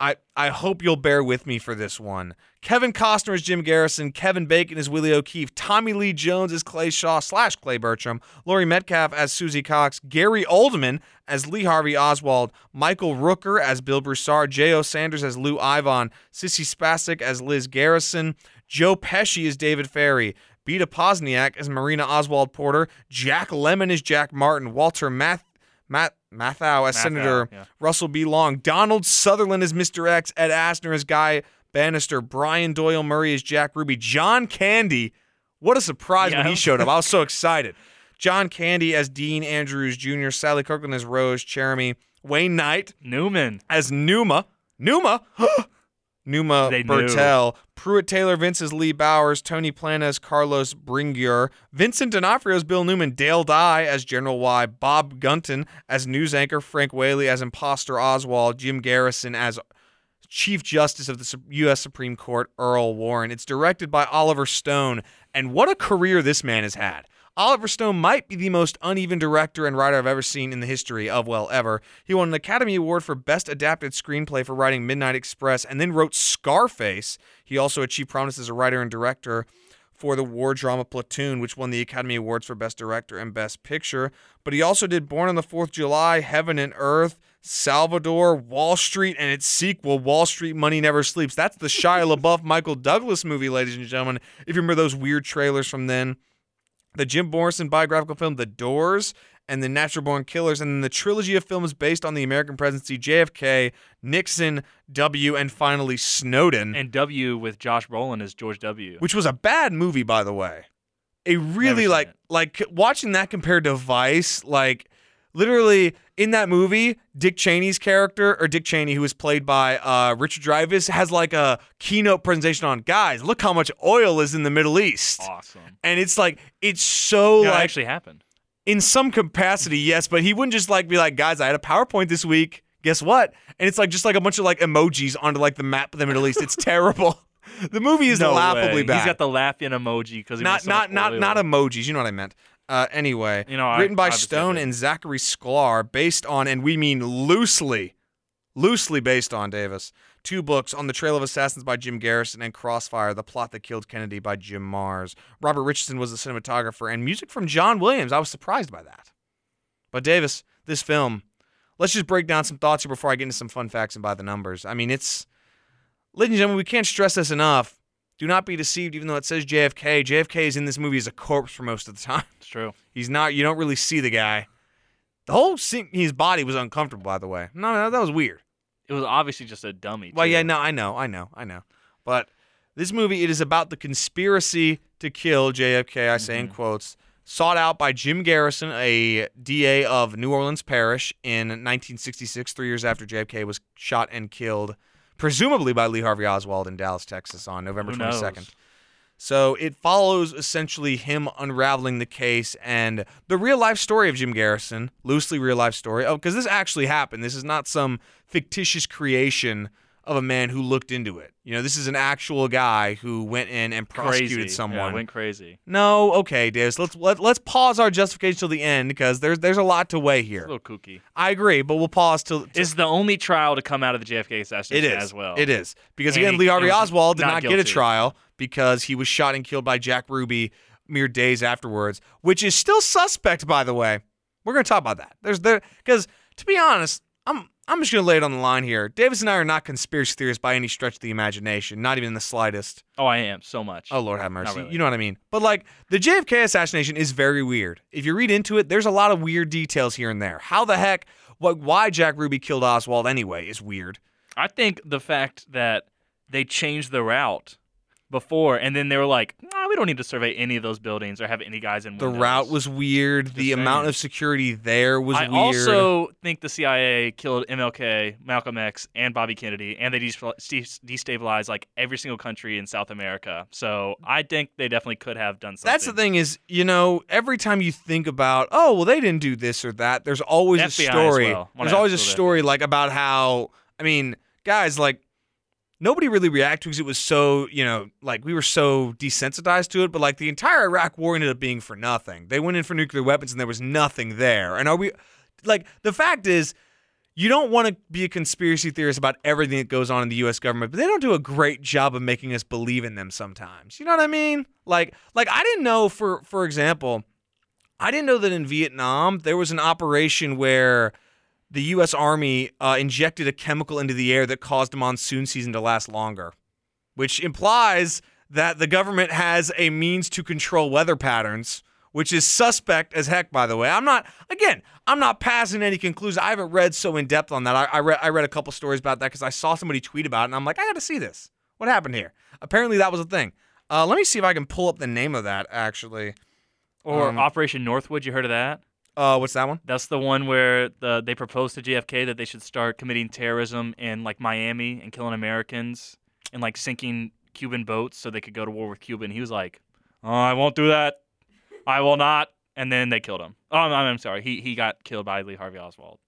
I I hope you'll bear with me for this one. Kevin Costner is Jim Garrison, Kevin Bacon is Willie O'Keefe, Tommy Lee Jones is Clay Shaw slash Clay Bertram, Laurie Metcalf as Susie Cox, Gary Oldman as Lee Harvey Oswald, Michael Rooker as Bill Broussard, Jay O. Sanders as Lou Ivon, Sissy Spacek as Liz Garrison, Joe Pesci as David Ferrie, Beta Pozniak as Marina Oswald Porter, Jack Lemmon is Jack Martin, Walter Math Matt Matthau as Senator yeah. Russell B. Long, Donald Sutherland as Mr. X, Ed Asner as Guy Banister, Brian Doyle Murray as Jack Ruby, John Candy. What a surprise when he showed up. I was so <laughs> excited. John Candy as Dean Andrews Jr., Sally Kirkland as Rose Jeremy, Wayne Knight Newman. as Numa. Numa. <gasps> Numa They knew. Pruitt Taylor Vince as Lee Bowers. Tony Plana as Carlos Bringier. Vincent D'Onofrio as Bill Newman. Dale Dye as General Y. Bob Gunton as news anchor. Frank Whaley as Imposter Oswald. Jim Garrison as Chief Justice of the U.S. Supreme Court Earl Warren. It's directed by Oliver Stone. And what a career this man has had. Oliver Stone might be the most uneven director and writer I've ever seen in the history of, well, ever. He won an Academy Award for Best Adapted Screenplay for writing Midnight Express and then wrote Scarface. He also achieved prominence as a writer and director for the war drama Platoon, which won the Academy Awards for Best Director and Best Picture. But he also did Born on the Fourth of July, Heaven and Earth, Salvador, Wall Street, and its sequel, Wall Street Money Never Sleeps. That's the Shia LaBeouf Michael Douglas movie, ladies and gentlemen. If you remember those weird trailers from then. The Jim Morrison biographical film, The Doors, and the Natural Born Killers, and then the trilogy of films based on the American presidency, JFK, Nixon, W, and finally Snowden, And W with Josh Brolin as George W. which was a bad movie, by the way. A really like it. like watching that compared to Vice, like literally in that movie, Dick Cheney's character or Dick Cheney, who was played by uh, Richard Dreyfuss, has like a keynote presentation on guys. Look how much oil is in the Middle East, awesome. and it's like it's so Yeah, it like actually happened. in some capacity, yes, but he wouldn't just like be like, guys, I had a PowerPoint this week. Guess what? And it's like just like a bunch of like emojis onto like the map of the Middle East. It's <laughs> terrible. The movie is no laughably way. bad. He's got the laughing emoji because not so not not oil. not emojis. You know what I meant. Uh, anyway, You know, I- written by I Stone and Zachary Sklar, based on, and we mean loosely, loosely based on Davis. Two books on the Trail of Assassins by Jim Garrison and Crossfire: The Plot That Killed Kennedy by Jim Marrs. Robert Richardson was the cinematographer, and music from John Williams. I was surprised by that. But Davis, this film, let's just break down some thoughts here before I get into some fun facts and by the numbers. I mean, it's, ladies and gentlemen, we can't stress this enough. Do not be deceived, even though it says JFK. JFK is in this movie as a corpse for most of the <laughs> time. It's true. He's not. You don't really see the guy. The whole scene, his body was uncomfortable. By the way, no, no, that was weird. It was obviously just a dummy. Well, too. yeah, no, I know, I know, I know. But this movie, it is about the conspiracy to kill JFK. I say in mm-hmm. quotes, sought out by Jim Garrison, a DA of New Orleans Parish, in 1966, three years after JFK was shot and killed, presumably by Lee Harvey Oswald in Dallas, Texas, on November Who 22nd. knows? So it follows essentially him unraveling the case and the real life story of Jim Garrison, loosely real life story. Oh, because this actually happened. This is not some fictitious creation of a man who looked into it. You know, this is an actual guy who went in and prosecuted Crazy. someone. Yeah, went crazy. no, okay, Davis. Let's let, let's pause our justification till the end because there's there's a lot to weigh It's here. a little kooky. I agree, but we'll pause till. till It's the only trial to come out of the JFK assassination is as well. It is because And again, he- Lee Harvey Oswald did not not, get a trial because he was shot and killed by Jack Ruby mere days afterwards, which is still suspect, by the way. We're gonna talk about that. There's there because to be honest, I'm just gonna lay it on the line here. Davis and I are not conspiracy theorists by any stretch of the imagination, not even in the slightest. Oh, I am so much. Oh Lord have mercy. really. You know what I mean? But like the JFK assassination is very weird. If you read into it, there's a lot of weird details here and there. How the heck what why Jack Ruby killed Oswald anyway is weird. I think the fact that they changed the route before, and then they were like, nah, we don't need to survey any of those buildings or have any guys in The windows." route was weird. the Just amount of security there was weird. I weird. also think the CIA killed MLK, Malcolm X, and Bobby Kennedy, and they destabilized like every single country in South America. So I think they definitely could have done something. That's the thing is, you know, every time you think about, oh, well, they didn't do this or that, there's always a FBI as story. well. There's always a story like about how, I mean, guys, like nobody really reacted because it was so, you know, like we were so desensitized to it. But like the entire Iraq War ended up being for nothing. They went in for nuclear weapons and there was nothing there. And are we, like, the fact is. You don't want to be a conspiracy theorist about everything that goes on in the U.S. government, but they don't do a great job of making us believe in them sometimes. You know what I mean? Like, like I didn't know, for for example, I didn't know that in Vietnam there was an operation where the U.S. Army uh, injected a chemical into the air that caused monsoon season to last longer, which implies that the government has a means to control weather patterns, which is suspect as heck. By the way, I'm not again. I'm not passing any conclusions. I haven't read so in depth on that. I, I read I read a couple stories about that because I saw somebody tweet about it, and I'm like, I got to see this. What happened here? Apparently, that was a thing. Uh, let me see if I can pull up the name of that. Actually, or um, Operation Northwood. You heard of that? Uh, what's that one? That's the one where the they proposed to JFK that they should start committing terrorism in like Miami and killing Americans and like sinking Cuban boats so they could go to war with Cuba. And he was like, "Oh, I won't do that. I will not." And then they killed him. Oh, I'm, I'm sorry. He he got killed by Lee Harvey Oswald.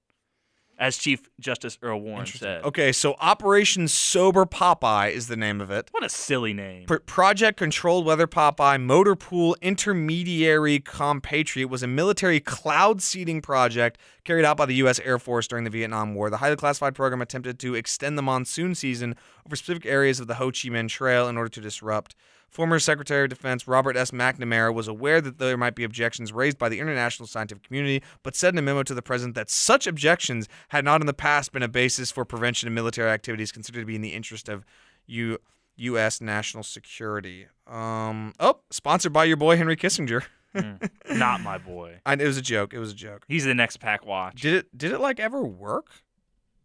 As Chief Justice Earl Warren said. Okay, so Operation Sober Popeye is the name of it. What a silly name. Pr- Project Controlled Weather Popeye Motor Pool Intermediary Compatriot was a military cloud seeding project carried out by the U.S. Air Force during the Vietnam War. The highly classified program attempted to extend the monsoon season over specific areas of the Ho Chi Minh Trail in order to disrupt. Former Secretary of Defense Robert S. McNamara was aware that there might be objections raised by the international scientific community, but said in a memo to the president that such objections had not in the past been a basis for prevention of military activities considered to be in the interest of U- U.S. national security. Um, oh, sponsored by your boy Henry Kissinger. Mm. Not my boy. <laughs> I, it was a joke. It was a joke. He's the next pack watch. Did it? Did it like ever work?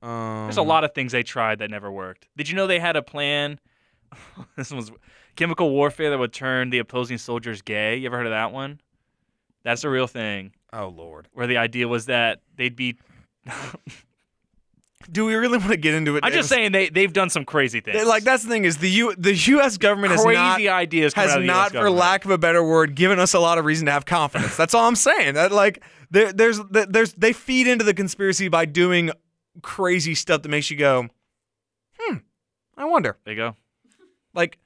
Um, There's a lot of things they tried that never worked. Did you know they had a plan? <laughs> this was chemical warfare that would turn the opposing soldiers gay. You ever heard of that one? That's a real thing. Oh lord. Where the idea was that they'd be. <laughs> Do we really want to get into it? I'm just saying they they've done some crazy things. They- Like that's the thing is the U the U.S. government has crazy not ideas. has out of the US not, for lack of a better word, given us a lot of reason to have confidence. That's all I'm saying. That like there, there's there's they feed into the conspiracy by doing crazy stuff that makes you go, hmm, I wonder. There you go. Like,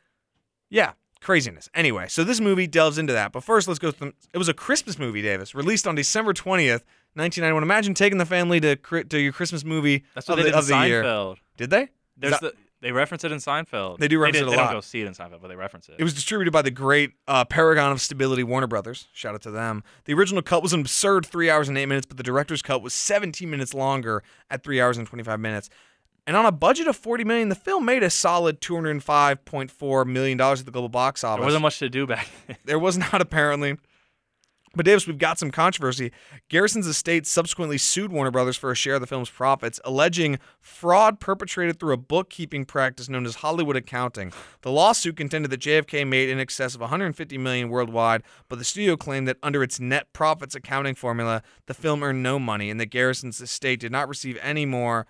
yeah, craziness. Anyway, so this movie delves into that. But first, let's go. Through, it was a Christmas movie, Davis, released on December twentieth, nineteen ninety one. Imagine taking the family to to your Christmas movie That's what of they the, did of in the year. Seinfeld. Did they? There's that- the they reference it in Seinfeld. They do reference did- it a they lot. don't go see it in Seinfeld, but they reference it. It was distributed by the great uh, Paragon of Stability Warner Brothers. Shout out to them. The original cut was an absurd three hours and eight minutes, but the director's cut was 17 minutes longer at three hours and 25 minutes. And on a budget of 40 million, the film made a solid 205.4 million dollars at the global box office. there wasn't much to do back <laughs> then. There was not apparently. But Davis, we've got some controversy. Garrison's estate subsequently sued Warner Brothers for a share of the film's profits, alleging fraud perpetrated through a bookkeeping practice known as Hollywood accounting. The lawsuit contended that JFK made in excess of 150 million worldwide, but the studio claimed that under its net profits accounting formula, the film earned no money and that Garrison's estate did not receive any more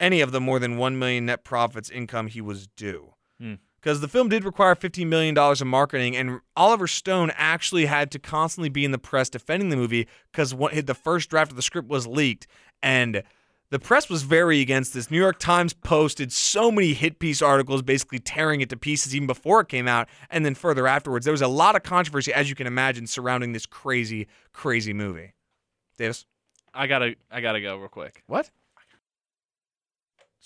any of the more than 1 million net profits income he was due hmm. because the film did require $15 million in marketing, and Oliver Stone actually had to constantly be in the press defending the movie because the first draft of the script was leaked, and the press was very against this. New York Times posted so many hit piece articles basically tearing it to pieces even before it came out, and then further afterwards. There was a lot of controversy, as you can imagine, surrounding this crazy, crazy movie. Davis? I gotta I gotta go real quick. What?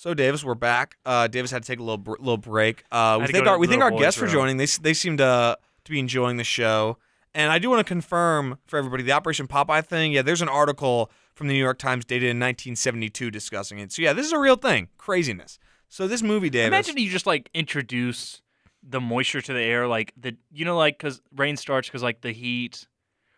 So Davis, we're back. Uh, Davis had to take a little br- little break. Uh, we think our we think our guests were joining. They they seem to to be enjoying the show. And I do want to confirm for everybody the Operation Popeye thing. Yeah, there's an article from the New York Times dated in 1972 discussing it. So yeah, this is a real thing. Craziness. So this movie, Davis. Imagine you just like introduce the moisture to the air, like the you know like because rain starts because like the heat,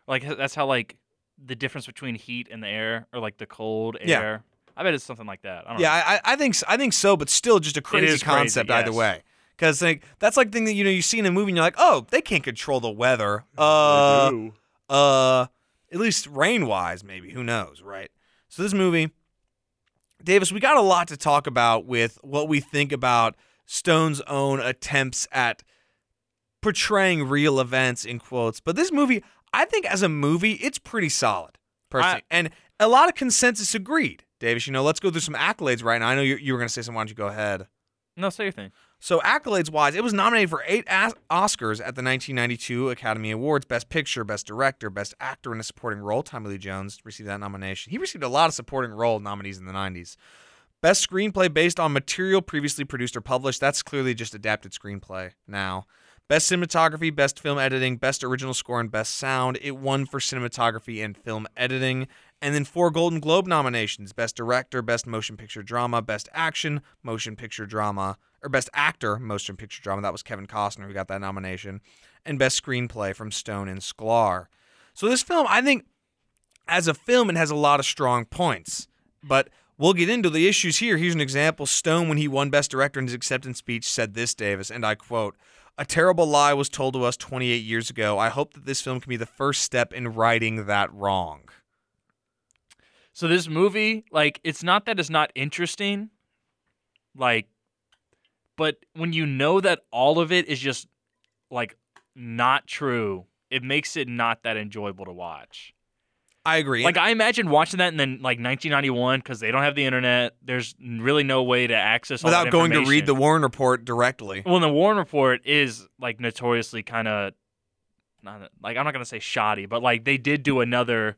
like that's how like the difference between heat and the air or like the cold air. Yeah. I bet it's something like that. I don't know. Yeah, I, I- I think I think so, but still just a crazy is crazy, concept either yes. way. Because like that's like the thing that you know you see in a movie and you're like, oh, they can't control the weather. Uh, uh, at least rain wise, maybe. Who knows, right? So this movie, Davis, we got a lot to talk about with what we think about Stone's own attempts at portraying real events in quotes. But this movie, I think as a movie, it's pretty solid, personally. and a lot of consensus agreed. Davis, you know, let's go through some accolades right now. I know you, you were going to say something. Why don't you go ahead? No, say your thing. So accolades wise, it was nominated for eight As- Oscars at the 1992 Academy Awards: Best Picture, Best Director, Best Actor in a Supporting Role. Tommy Lee Jones received that nomination. He received a lot of supporting role nominees in the 90s. Best screenplay based on material previously produced or published. That's clearly just adapted screenplay now. Best cinematography, best film editing, best original score, and best sound. It won for cinematography and film editing. And then four Golden Globe nominations Best Director, Best Motion Picture Drama, Best Action, Motion Picture Drama, or Best Actor, Motion Picture Drama. That was Kevin Costner who got that nomination. And Best Screenplay from Stone and Sklar. So this film, I think, as a film, it has a lot of strong points. But we'll get into the issues here. Here's an example. Stone, when he won Best Director in his acceptance speech, said this, Davis, and I quote, a terrible lie was told to us 28 years ago. I hope that this film can be the first step in righting that wrong. So this movie, like, it's not that it's not interesting, like, but when you know that all of it is just like not true, it makes it not that enjoyable to watch. I agree. Like I imagine watching that in then like 1991 because they don't have the internet. There's really no way to access all without going to read the. Warren Report directly. Well, the Warren Report is like notoriously kind of not like I'm not gonna say shoddy, but like they did do another,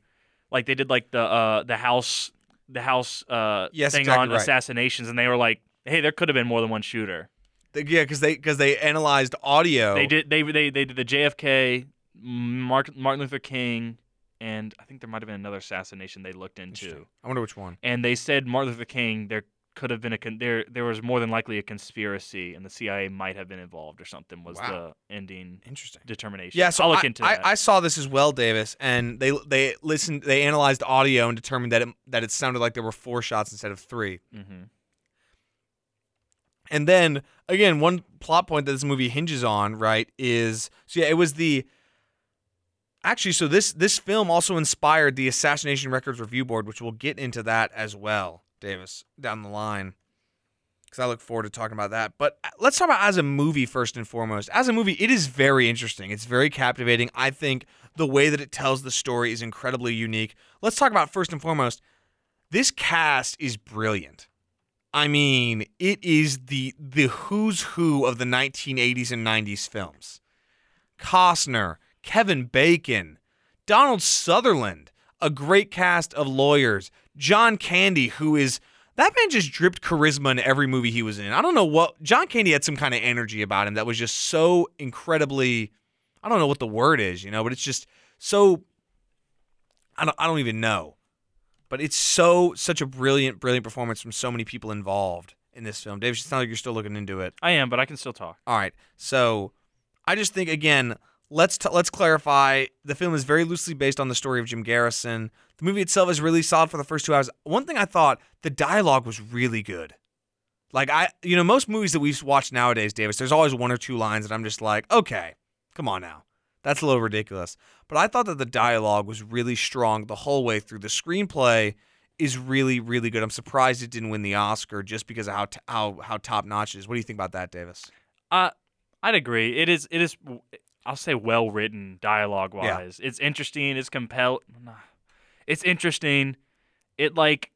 like they did like the uh the house the house uh Yes, thing exactly on right. assassinations, and they were like, hey, there could have been more than one shooter. Yeah, because they because they analyzed audio. They did they they they did the JFK, Mark, Martin Luther King, and I think there might have been another assassination they looked into. I wonder which one. and they said Martin Luther King there could have been a con- there there was more than likely a conspiracy and the CIA might have been involved or something was Wow. the ending Interesting. determination. Yeah, so I'll look I, into I, that. I saw this as well, Davis, and they they listened, they analyzed audio and determined that it that it sounded like there were four shots instead of three. hmm And then again, one plot point that this movie hinges on, right, is so yeah, it was the actually so this this film also inspired the Assassination Records Review Board, which we'll get into that as well, Davis, down the line. Because I look forward to talking about that. But uh, let's talk about as a movie first and foremost. As a movie, it is very interesting. It's very captivating. I think the way that it tells the story is incredibly unique. Let's talk about first and foremost. This cast is brilliant. I mean, it is the the who's who of the 1980s and 90s films. Costner, Kevin Bacon, Donald Sutherland, a great cast of lawyers, John Candy, who is that man just dripped charisma in every movie he was in. I don't know what John Candy had some kind of energy about him that was just so incredibly I don't know what the word is, you know, but it's just so I don't I don't even know. But it's so such a brilliant, brilliant performance from so many people involved in this film. Dave, it sounds like you're still looking into it. I am, but I can still talk. All right. So I just think again, let's t- let's clarify. The film is very loosely based on the story of Jim Garrison. The movie itself is really solid for the first two hours. One thing I thought, the dialogue was really good. Like I, you know, most movies that we've watched nowadays, Davis, there's always one or two lines that I'm just like, okay, come on now. That's a little ridiculous. But I thought that the dialogue was really strong the whole way through. The screenplay is really, really good. I'm surprised it didn't win the Oscar just because of how t- how how top notch it is. What do you think about that, Davis? Uh, I'd agree. It is. It is. I'll say well written dialogue wise. It's interesting. It's compel. It's interesting. It like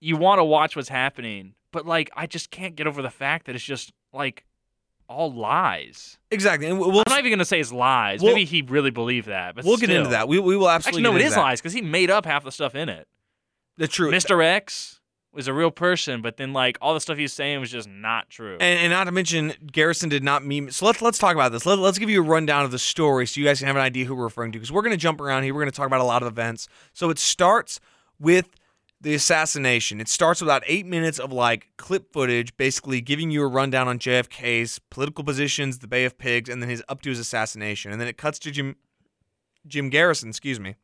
you want to watch what's happening, but like I just can't get over the fact that it's just like all lies. Exactly, and we'll I'm not even gonna say it's lies. Well- Maybe he really believed that, but we'll get into that. We, we will absolutely Actually, no, it is that. lies because he made up half the stuff in it. The true Mr. X was a real person, but then like all the stuff he was saying was just not true. And, and not to mention, Garrison did not mean. So let's let's talk about this. Let, let's give you a rundown of the story so you guys can have an idea who we're referring to. Because we're going to jump around here. We're going to talk about a lot of events. So it starts with the assassination. It starts with about eight minutes of like clip footage, basically giving you a rundown on JFK's political positions, the Bay of Pigs, and then his up to his assassination. And then it cuts to Jim Jim Garrison, excuse me,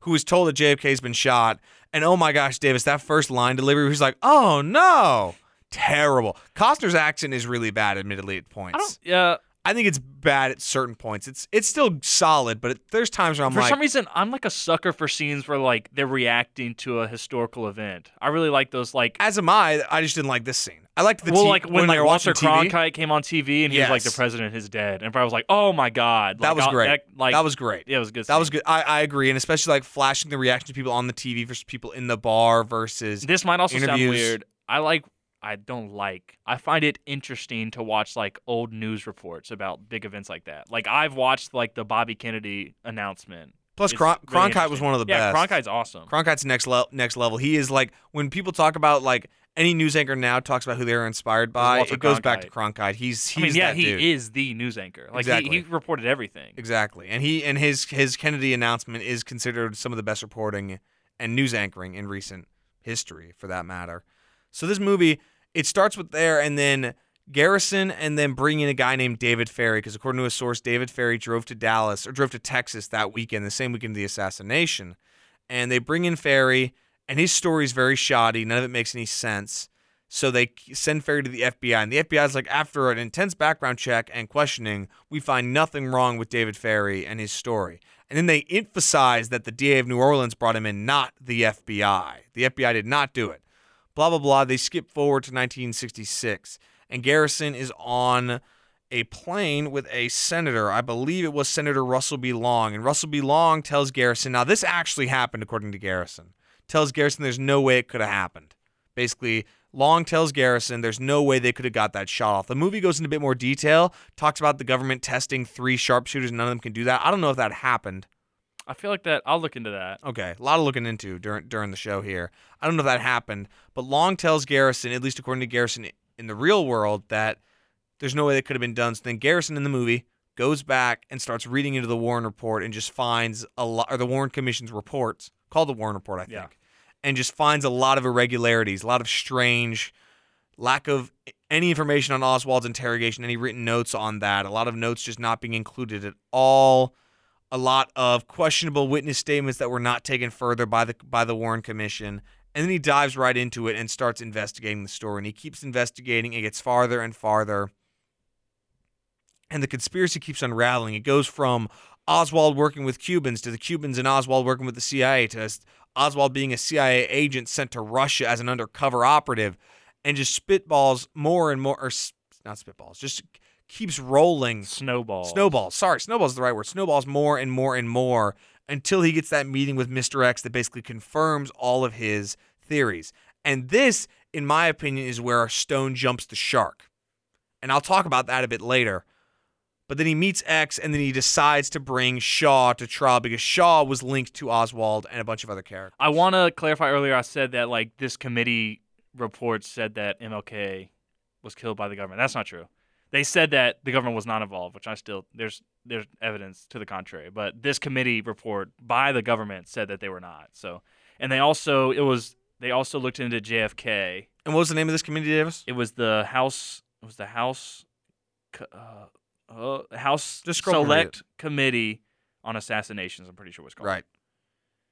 who is told that JFK's been shot. And oh my gosh, Davis, that first line delivery, he's like, "Oh no." Terrible. Costner's accent is really bad, admittedly, at points. Yeah. I think it's bad at certain points. It's it's still solid, but it, there's times where I'm for like, some reason, I'm like a sucker for scenes where like they're reacting to a historical event. I really like those like. as am I. I just didn't like this scene. I liked the well, t- like when, they like Walter TV. Cronkite came on TV and he was like the president is dead, and I was like, oh my god, That was I'll- great. That, like that was great. yeah, it was a good. That was good. I, I agree, and especially like flashing the reaction to people on the TV versus people in the bar versus This might also sound weird. I like. I don't like. I find it interesting to watch like old news reports about big events like that. Like I've watched like the Bobby Kennedy announcement. plus Cron- really Cronkite was one of the yeah, best. Cronkite's awesome. Cronkite's next level. Next level. He is like when people talk about like any news anchor now talks about who they were inspired by. It goes back to Cronkite. He's he's I mean, yeah, he dude. is the news anchor. Like Exactly. he, he reported everything. Exactly. And he and his his Kennedy announcement is considered some of the best reporting and news anchoring in recent history for that matter. So this movie, it starts with there and then Garrison and then bring in a guy named David Ferrie because according to a source David Ferrie drove to Dallas or drove to Texas that weekend, the same weekend of the assassination. And they bring in Ferrie and his story is very shoddy, none of it makes any sense. So they send Ferrie to the FBI, and the FBI is like, after an intense background check and questioning, we find nothing wrong with David Ferrie and his story. And then they emphasize that the DA of New Orleans brought him in, not the FBI. The FBI did not do it. Blah blah blah. They skip forward to 1966, and Garrison is on a plane with a senator. I believe it was Senator Russell B. Long. And Russell B. Long tells Garrison, now this actually happened according to Garrison, tells Garrison there's no way it could have happened. Basically, Long tells Garrison there's no way they could have got that shot off. The movie goes into a bit more detail, talks about the government testing three sharpshooters, none of them can do that. I don't know if that happened. I feel like that. I'll look into that. Okay, a lot of looking into during during the show here. I don't know if that happened, but Long tells Garrison, at least according to Garrison in the real world, that there's no way that could have been done. So then Garrison in the movie goes back and starts reading into the Warren report and just finds a lot, or the Warren Commission's reports, called the Warren Report, I think, Yeah. and just finds a lot of irregularities, a lot of strange, lack of any information on Oswald's interrogation, any written notes on that, a lot of notes just not being included at all, a lot of questionable witness statements that were not taken further by the by the Warren Commission. And then he dives right into it and starts investigating the story. And he keeps investigating. It gets farther and farther and the conspiracy keeps unraveling. It goes from Oswald working with Cubans to the Cubans and Oswald working with the CIA to Oswald being a CIA agent sent to Russia as an undercover operative, and just spitballs more and more, or not spitballs, just keeps rolling. Snowball. Snowball. Sorry, snowballs is the right word. Snowballs more and more and more until he gets that meeting with Mr. X that basically confirms all of his theories. And this, in my opinion, is where Stone jumps the shark. And I'll talk about that a bit later. But then he meets X and then he decides to bring Shaw to trial because Shaw was linked to Oswald and a bunch of other characters. I want to clarify earlier. I said that like this committee report said that MLK was killed by the government. That's not true. They said that the government was not involved, which I still there's there's evidence to the contrary. But this committee report by the government said that they were not. So, and they also it was they also looked into JFK. And what was the name of this committee, Davis? It was the House. It was the House. Uh, uh, House Just scroll and read Select Committee on Assassinations. I'm pretty sure it was called. Right.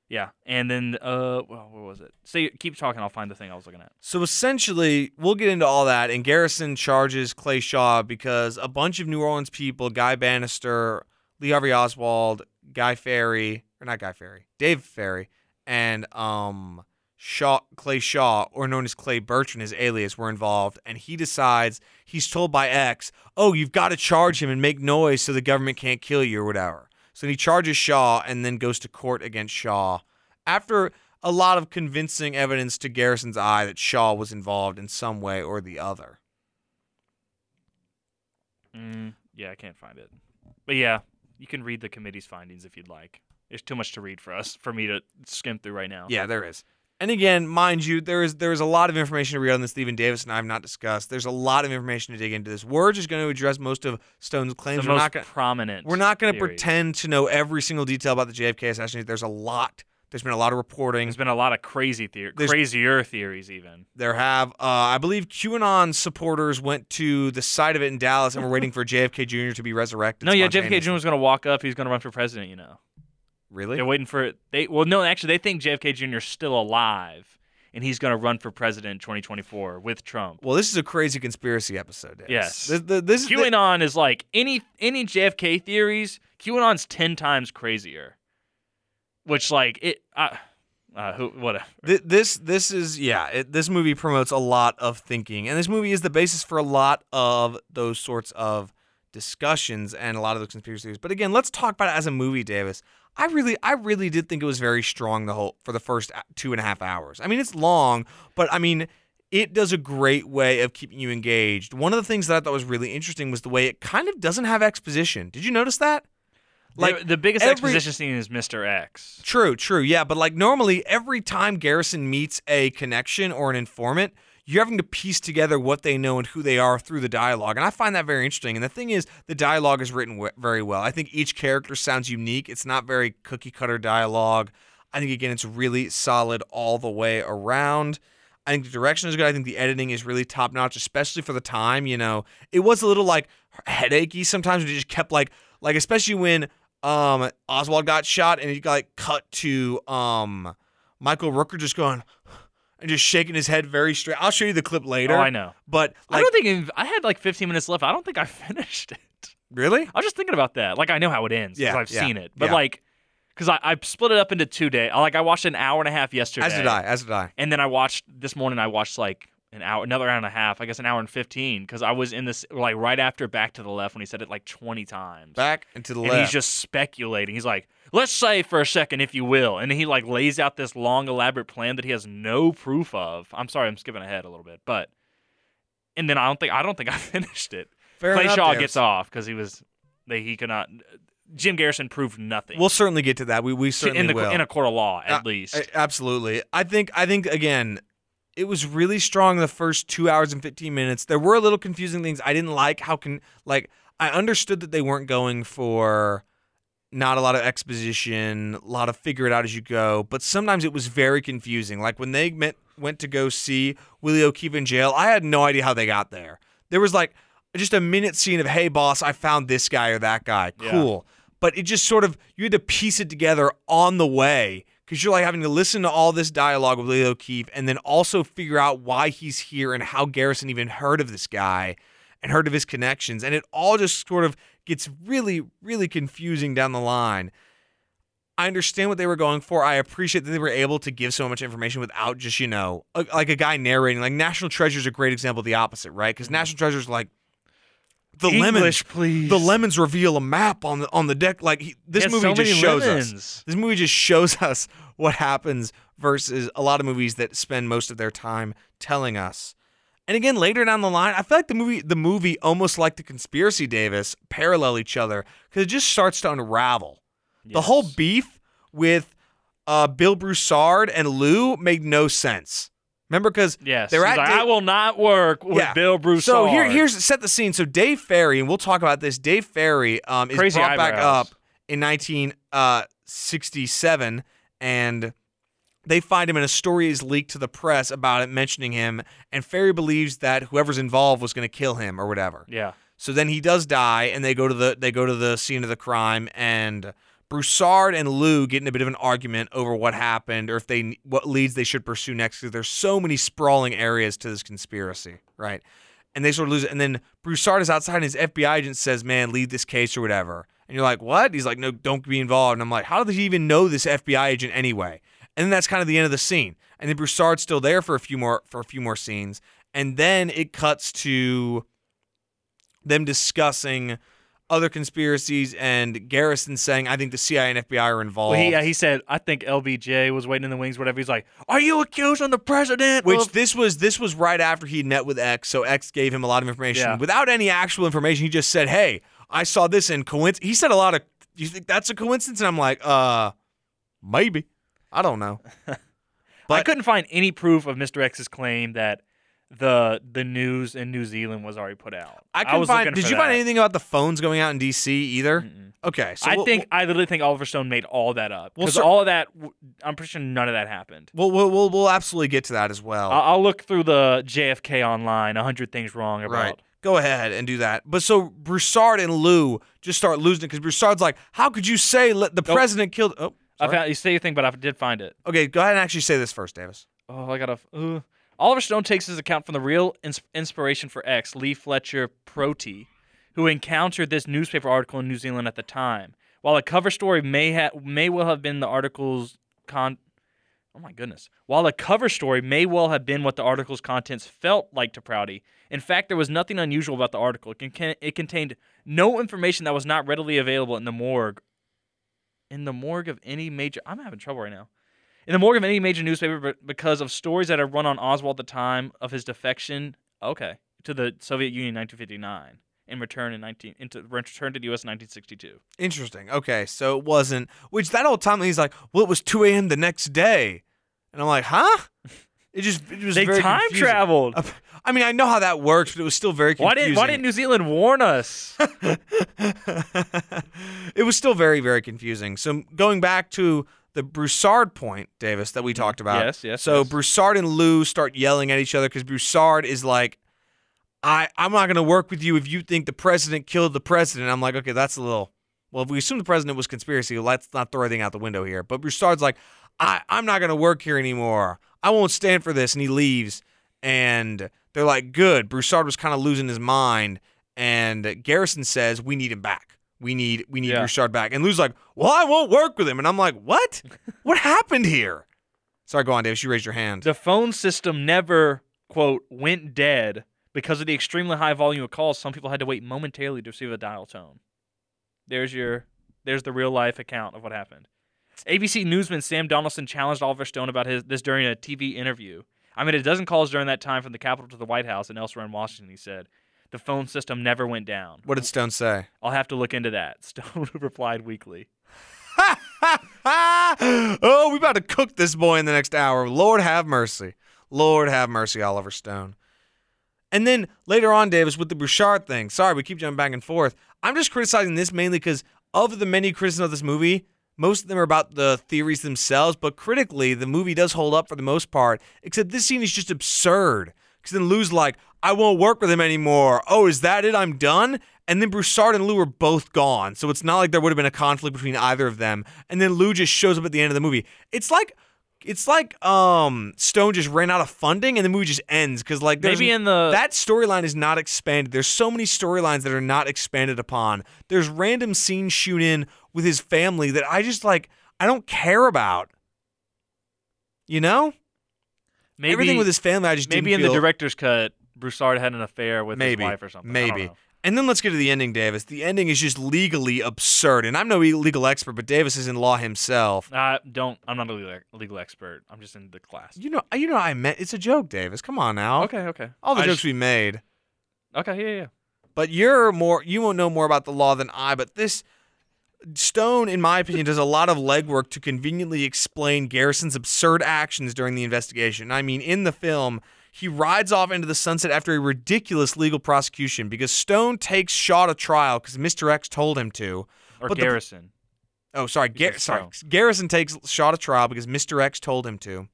Yeah, and then uh, well, what was it? Say, keep talking. I'll find the thing I was looking at. So essentially, we'll get into all that. And Garrison charges Clay Shaw because a bunch of New Orleans people, Guy Banister, Lee Harvey Oswald, Guy Ferrie, or not Guy Ferrie, Dave Ferrie, and um Shaw, Clay Shaw, or known as Clay Bertrand, his alias, were involved. And he decides he's told by X, "Oh, you've got to charge him and make noise so the government can't kill you or whatever." So he charges Shaw and then goes to court against Shaw after a lot of convincing evidence to Garrison's eye that Shaw was involved in some way or the other. Mm, yeah, I can't find it. But yeah, you can read the committee's findings if you'd like. There's too much to read for us for me to skim through right now. Yeah, there is. And again, mind you, there is there is a lot of information to read on this Stephen Davis and I have not discussed. There's a lot of information to dig into this. We're just going to address most of Stone's claims. most We're not going prominent. we're not going to pretend to know every single detail about the JFK assassination. There's a lot. There's been a lot of reporting. There's been a lot of crazy theories, There's- crazier theories even. There have, uh, I believe, QAnon supporters went to the site of it in Dallas and were waiting for JFK Jr. to be resurrected. No, yeah, JFK Jr. was going to walk up. He's going to run for president. You know, Really? they're waiting for they. Well, no, actually, they think JFK Jr. is still alive, and he's going to run for president in 2024 with Trump. Well, this is a crazy conspiracy episode. Davis. Yes. This, this, this is the- QAnon is like any any JFK theories. QAnon's ten times crazier. Which like it, uh, uh who whatever. Th- this this is yeah it, this movie promotes a lot of thinking and this movie is the basis for a lot of those sorts of discussions and a lot of those conspiracy theories but again let's talk about it as a movie davis i really i really did think it was very strong the whole for the first two and a half hours i mean it's long but i mean it does a great way of keeping you engaged one of the things that i thought was really interesting was the way it kind of doesn't have exposition did you notice that Like the, the biggest every- exposition scene is Mr. X. True, true. Yeah, but like normally every time Garrison meets a connection or an informant, you're having to piece together what they know and who they are through the dialogue. And I find that very interesting. And the thing is, the dialogue is written w- very well. I think each character sounds unique. It's not very cookie cutter dialogue. I think again it's really solid all the way around. I think the direction is good. I think the editing is really top notch, especially for the time. You know, it was a little like headachy sometimes. It just kept like like especially when um Oswald got shot and he got like cut to um Michael Rooker just going and just shaking his head very straight. I'll show you the clip later. Oh, I know. But I don't think I had like 15 minutes left. I don't think I <laughs> finished it. really? I was just thinking about that. Like I know how it ends because Yeah, I've yeah, seen it, but yeah. like because I, I split it up into two days. Like I watched an hour and a half yesterday. As did I. As did I. And then I watched this morning. I watched like an hour, another hour and a half. I guess an hour and fifteen because I was in this like right after Back to the Left when he said it like twenty times. Back and to the and left. he's just speculating. He's like, "Let's say for a second, if you will," and he like lays out this long, elaborate plan that he has no proof of. I'm sorry, I'm skipping ahead a little bit, but and then I don't think I don't think <laughs> I finished it. Fair Clay enough, Shaw gets off because he was they, he could not. Jim Garrison proved nothing. We'll certainly get to that. We we certainly in the will. in a court of law at Uh, least. Absolutely. I think I think again, it was really strong the first two hours and fifteen minutes. There were a little confusing things. I didn't like how can like I understood that they weren't going for not a lot of exposition, a lot of figure it out as you go, but sometimes it was very confusing. Like when they met, went to go see Willie O'Keefe in jail, I had no idea how they got there. There was like just a minute scene of, hey, boss, I found this guy or that guy. Yeah. Cool. But it just sort of, you had to piece it together on the way because you're like having to listen to all this dialogue with Willie O'Keefe and then also figure out why he's here and how Garrison even heard of this guy and heard of his connections. And it all just sort of gets really, really confusing down the line. I understand what they were going for. I appreciate that they were able to give so much information without just, you know, a, like a guy narrating. Like National Treasure is a great example of the opposite, right? Because National Treasure is like the lemons. Please. The lemons reveal a map on the on the deck. Like he, this movie so just shows us. This movie just shows us what happens versus a lot of movies that spend most of their time telling us. And again, later down the line, I feel like the movie, the movie, almost like the conspiracy, Davis, parallel each other because it just starts to unravel. The whole beef with uh, Bill Broussard and Lou made no sense. Remember, because Yes, they're at like, Da- I will not work with Yeah. Bill Broussard. so here, here's set the scene. So Dave Ferrie, and we'll talk about this. Dave Ferrie um, is Crazy brought back up in 1967, and they find him, and a story is leaked to the press about it, mentioning him. And Ferrie believes that whoever's involved was going to kill him or whatever. yeah, So then he does die, and they go to the they go to the scene of the crime, and Broussard and Lou get in a bit of an argument over what happened or if they what leads they should pursue next. Because there's so many sprawling areas to this conspiracy, right? And they sort of lose it. And then Broussard is outside, and his FBI agent says, "Man, lead this case or whatever." And you're like, "What?" He's like, "No, don't be involved." And I'm like, "How does he even know this FBI agent anyway?" And then that's kind of the end of the scene. And then Broussard's still there for a few more for a few more scenes, and then it cuts to them discussing other conspiracies and Garrison saying, I think the CIA and FBI are involved. well, he uh, he said, I think LBJ was waiting in the wings, whatever. He's like, Are you accusing the president? which of-" this was this was right after he met with X, so X gave him a lot of information Yeah. without any actual information. He just said, "Hey, I saw this in coincidence." He said a lot of. You think that's a coincidence? And I'm like, uh, maybe. I don't know. <laughs> but I couldn't find any proof of Mr. X's claim that the the news in New Zealand was already put out. I couldn't was find. Did you find anything about the phones going out in D.C. either? Mm-mm. Okay, so I we'll- think I literally think Oliver Stone made all that up because sir- all of that. I'm pretty sure none of that happened. we'll, we'll we'll we'll absolutely get to that as well. I'll, I'll look through the JFK online. hundred things wrong about. Right. Go ahead and do that. But so Broussard and Lou just start losing it because Broussard's like, "How could you say let the president killed?" Oh, I found you say your thing, but I did find it. okay. Go ahead and actually say this first, Davis. Oh, I gotta. Uh. Oliver Stone takes his account from the real ins- inspiration for X, Lee Fletcher Prouty, who encountered this newspaper article in New Zealand at the time. While a cover story may ha- may well have been the article's con. Oh my goodness. While a cover story may well have been what the article's contents felt like to Prouty, in fact, there was nothing unusual about the article. It, con- it contained no information that was not readily available in the morgue. In the morgue of any major. I'm having trouble right now in the morgue of any major newspaper but because of stories that are run on Oswald at the time of his defection. Okay, to the Soviet Union in 1959 and return in 19 into return to the U.S. in 1962. Interesting. Okay, so it wasn't. Which that whole time he's like, "Well, it was 2 a.m. the next day," and I'm like, "Huh?" <laughs> It just it was They very time confusing. traveled. I mean, I know how that works, but it was still very Why confusing. didn't Why didn't New Zealand warn us? <laughs> it was still very, very confusing. So going back to the Broussard point, Davis, that we mm-hmm. talked about. Yes, yes, So yes. Broussard and Lou start yelling at each other because Broussard is like, I, I'm not going to work with you if you think the president killed the president. I'm like, okay, that's a little. Well, if we assume the president was conspiracy, let's not throw anything out the window here. But Broussard's like, I, I'm not going to work here anymore. I won't stand for this. And he leaves. And they're like, good. Broussard was kind of losing his mind. And Garrison says, we need him back. We need we need Yeah. Broussard back. And Lou's like, well, I won't work with him. And I'm like, what? what happened here? Sorry, go on, Davis. You raised your hand. the phone system never quote, went dead because of the extremely high volume of calls. Some people had to wait momentarily to receive a dial tone. There's your, there's the real life account of what happened. ABC newsman Sam Donaldson challenged Oliver Stone about his this during a TV interview. I made a dozen calls during that time from the Capitol to the White House and elsewhere in Washington. He said, "The phone system never went down." What did Stone say? I'll have to look into that. <laughs> Stone replied weakly. <laughs> oh, we're about to cook this boy in the next hour. Lord have mercy. Lord have mercy, Oliver Stone. And then later on, Davis, with the Broussard thing. Sorry, we keep jumping back and forth. I'm just criticizing this mainly because of the many criticisms of this movie, most of them are about the theories themselves, but critically, the movie does hold up for the most part, except this scene is just absurd. Because then Lou's like, I won't work with him anymore. Oh, is that it? I'm done? And then Broussard and Lou are both gone. So it's not like there would have been a conflict between either of them. And then Lou just shows up at the end of the movie. It's like it's like um Stone just ran out of funding and the movie just ends because like Maybe in the that storyline is not expanded. There's so many storylines that are not expanded upon. There's random scenes shoot in with his family that I just like I don't care about. You know? maybe Everything with his family I just maybe in the director's cut, Broussard had an affair with maybe his wife or something. I Maybe. And then let's get to the ending, Davis. The ending is just legally absurd. And I'm no legal expert, but Davis is in law himself. Uh, don't. I'm not a legal, legal expert. I'm just in the class. You know, you know, I meant it's a joke, Davis. Come on now. Okay. Okay. All the I jokes just- we made. Okay. Yeah. Yeah. But you're more you won't know more about the law than I, but this Stone, in my opinion, does a lot of legwork to conveniently explain Garrison's absurd actions during the investigation. I mean, in the film, he rides off into the sunset after a ridiculous legal prosecution because Stone takes Shaw to trial because Mr. X told him to. Or But the- Garrison. Oh, sorry, Gar- sorry. Garrison takes Shaw to trial because Mr. X told him to.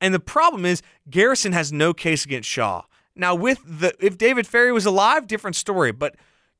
And the problem is Garrison has no case against Shaw. Now, with the if David Ferrie was alive, different story. But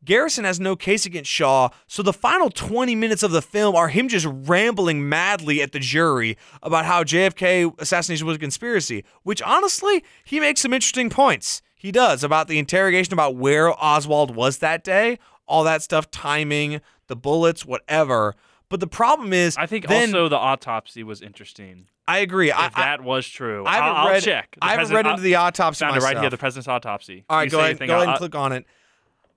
Garrison has no case against Shaw, so the final 20 minutes of the film are him just rambling madly at the jury about how JFK assassination was a conspiracy, which honestly, he makes some interesting points. He does about the interrogation about where Oswald was that day, all that stuff, timing, the bullets, whatever. But the problem is, I think then, also the autopsy was interesting. I agree. I, If that was true, I, I will I'll read. check. The I haven't read into the autopsy Found it right here. The president's autopsy. All right, go ahead, go ahead I'll- and click on it.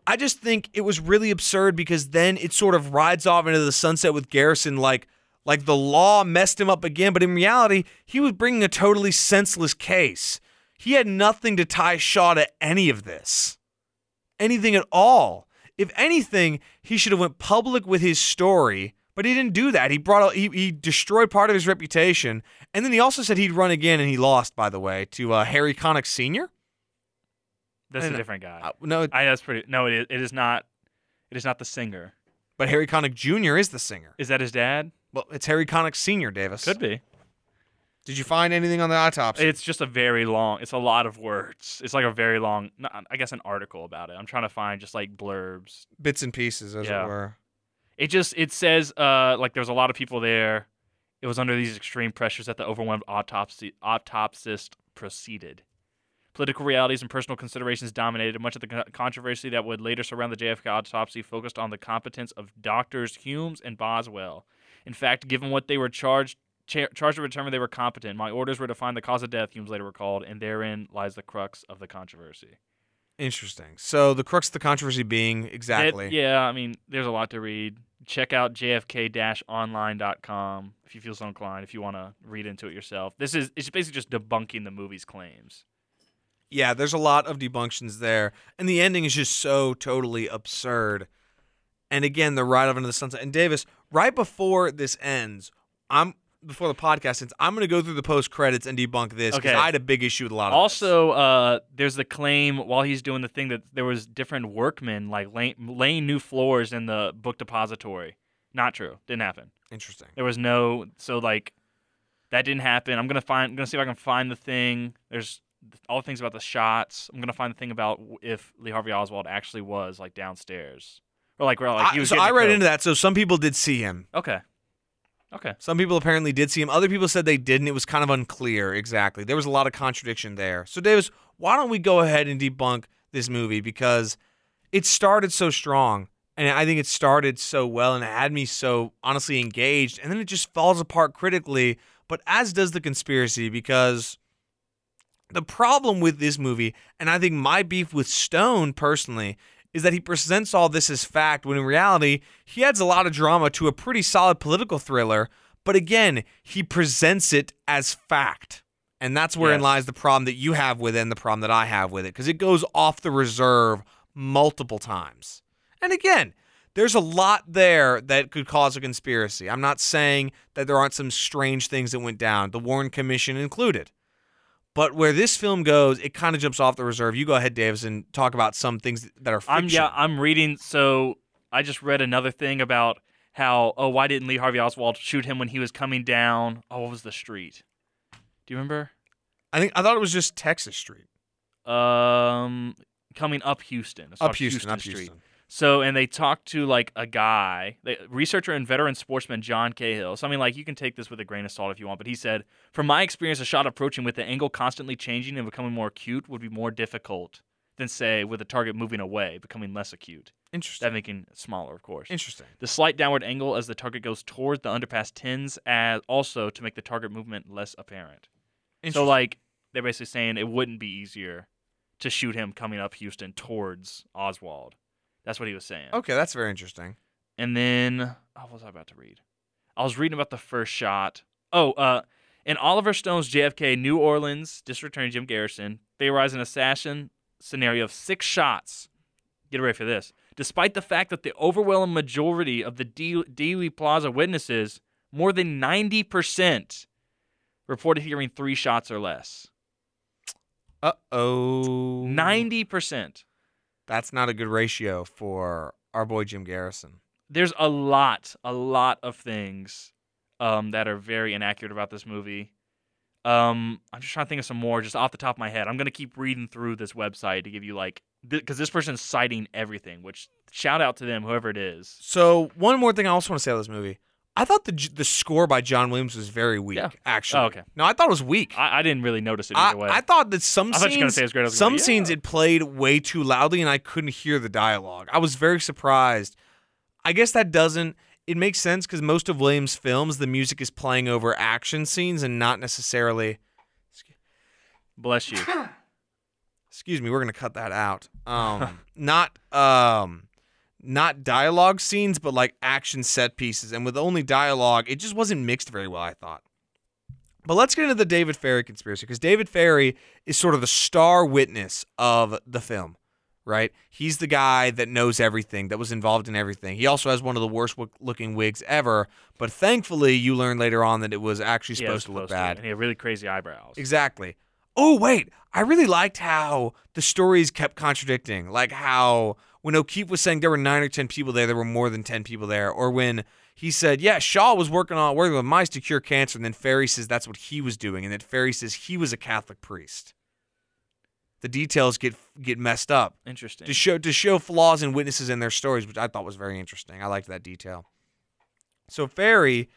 I just think it was really absurd because then it sort of rides off into the sunset with Garrison like like the law messed him up again, but in reality, he was bringing a totally senseless case. He had nothing to tie Shaw to any of this. Anything at all. If anything, he should have went public with his story, but he didn't do that. He brought he, he destroyed part of his reputation, and then he also said he'd run again, and he lost, by the way, to uh, Harry Connick Sr. That's a different guy. Uh, no, I that's pretty. No, it is, it is not. It is not the singer. But Harry Connick Jr. is the singer. Is that his dad? Well, it's Harry Connick Sr. Davis. Could be. Did you find anything on the autopsy? It's just a very long. It's a lot of words. It's like a very long. I guess an article about it. I'm trying to find just like blurbs. Bits and pieces, as Yeah. it were. It just it says uh like there was a lot of people there. It was under these extreme pressures that the overwhelmed autopsy autopsist proceeded. Political realities and personal considerations dominated much of the controversy that would later surround the JFK autopsy. Focused on the competence of doctors Humes and Boswell. In fact, given what they were charged cha- charged to determine they were competent, my orders were to find the cause of death. Humes later recalled, and therein lies the crux of the controversy. Interesting. So the crux of the controversy being exactly. yeah, I mean, there's a lot to read. Check out jfk-online.com if you feel so inclined, if you want to read into it yourself. This is it's basically just debunking the movie's claims. Yeah, there's a lot of debunctions there. And the ending is just so totally absurd. And again, the ride off into the sunset. And Davis, right before this ends, I'm before the podcast ends, I'm gonna go through the post credits and debunk this because Okay. I had a big issue with a lot of this. Also, uh, there's the claim while he's doing the thing that there was different workmen like laying, laying new floors in the book depository. Not true. Didn't happen. Interesting. There was no so like that didn't happen. I'm gonna find. I'm gonna see if I can find the thing. There's all the things about the shots. I'm gonna find the thing about if Lee Harvey Oswald actually was like downstairs or like where like he I, was. so I read coke. into that. So some people did see him. Okay. Okay. Some people apparently did see him. Other people said they didn't. It was kind of unclear exactly. There was a lot of contradiction there. So, Davis, why don't we go ahead and debunk this movie because it started so strong. And I think it started so well and it had me so honestly engaged. And then it just falls apart critically, but as does the conspiracy because The problem with this movie, and I think my beef with Stone personally, is that he presents all this as fact when in reality, he adds a lot of drama to a pretty solid political thriller. But again, he presents it as fact. And that's wherein Yes. lies the problem that you have with it and the problem that I have with it, because it goes off the reserve multiple times. And again, there's a lot there that could cause a conspiracy. I'm not saying that there aren't some strange things that went down, the Warren Commission included. But where this film goes, it kind of jumps off the reserve. You go ahead, Davis, and talk about some things that are fiction. I'm yeah, I'm reading. So I just read another thing about how oh why didn't Lee Harvey Oswald shoot him when he was coming down? Oh, what was the street? Do you remember? I think I thought it was just Texas Street. Um, coming up Houston. Up called Houston, up Street. Houston. So, and they talked to like a guy, the researcher and veteran sportsman John Cahill. So, I mean, like, you can take this with a grain of salt if you want, but he said, From my experience, a shot approaching with the angle constantly changing and becoming more acute would be more difficult than, say, with a target moving away, becoming less acute. Interesting. That making it smaller, of course. Interesting. The slight downward angle as the target goes towards the underpass tends as also to make the target movement less apparent. So, like, they're basically saying it wouldn't be easier to shoot him coming up Houston towards Oswald. That's what he was saying. okay, that's very interesting. And then, oh, what was I about to read? I was reading about the first shot. Oh, uh, in Oliver Stone's JFK, New Orleans District Attorney Jim Garrison theorized an assassin scenario of six shots. Get ready for this. Despite the fact that the overwhelming majority of the De- Dealey Plaza witnesses, more than 90%, reported hearing three shots or less. Uh oh. 90%. That's not a good ratio for our boy Jim Garrison. there's a lot, a lot of things um, that are very inaccurate about this movie. Um, I'm just trying to think of some more, just off the top of my head. I'm gonna keep reading through this website to give you like, because this person's citing everything. Which shout out to them, whoever it is. So one more thing I also want to say about this movie. I thought the the score by John Williams was very weak. Yeah. Actually. Oh, okay. No, I thought it was weak. I, I didn't really notice it I, either way. I thought that some I thought you were gonna scenes, say it was great. I was some gonna scenes it played way too loudly, and I couldn't hear the dialogue. I was very surprised. I guess that doesn't. It makes sense because most of Williams' films, the music is playing over action scenes and not necessarily. Bless you. <coughs> Excuse me, we're gonna cut that out. Um, not um, not dialogue scenes, but like action set pieces, and with only dialogue, it just wasn't mixed very well. I thought. But let's get into the David Ferrie conspiracy because David Ferrie is sort of the star witness of the film, right? He's the guy that knows everything, that was involved in everything. He also has one of the worst wo- looking wigs ever, but thankfully, you learn later on that it was actually Yeah, supposed to look bad. and he had really crazy eyebrows. Exactly. Oh wait, I really liked how the stories kept contradicting. Like how when O'Keefe was saying there were nine or ten people there, there were more than ten people there, or when he said, "Yeah, Shaw was working on working with mice to cure cancer," and then Ferrie says that's what he was doing, and then Ferrie says he was a Catholic priest. The details get get messed up Interesting. to show to show flaws in witnesses in their stories, which I thought was very interesting. I liked that detail. So Ferrie,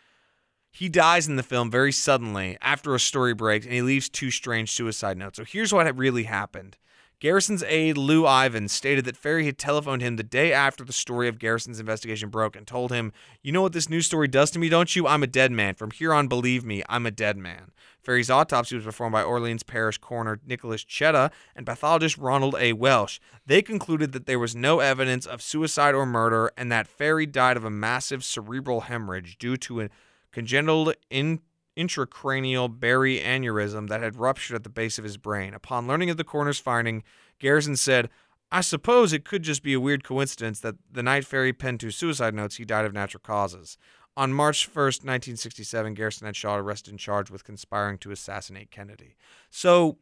he dies in the film very suddenly after a story breaks, and he leaves two strange suicide notes. So here's what really happened. Garrison's aide Lou Ivon stated that Ferrie had telephoned him the day after the story of Garrison's investigation broke and told him, "You know what this news story does to me, don't you? I'm a dead man. From here on, believe me, I'm a dead man." Ferrie's autopsy was performed by Orleans Parish coroner Nicholas Chetta and pathologist Ronald A. Welsh. They concluded that there was no evidence of suicide or murder and that Ferrie died of a massive cerebral hemorrhage due to a congenital in- intracranial berry aneurysm that had ruptured at the base of his brain. Upon learning of the coroner's finding, Garrison said, I suppose it could just be a weird coincidence that the night Ferrie penned two suicide notes, he died of natural causes. On March 1st, 1967, Garrison had Shaw arrested and charged with conspiring to assassinate Kennedy. So,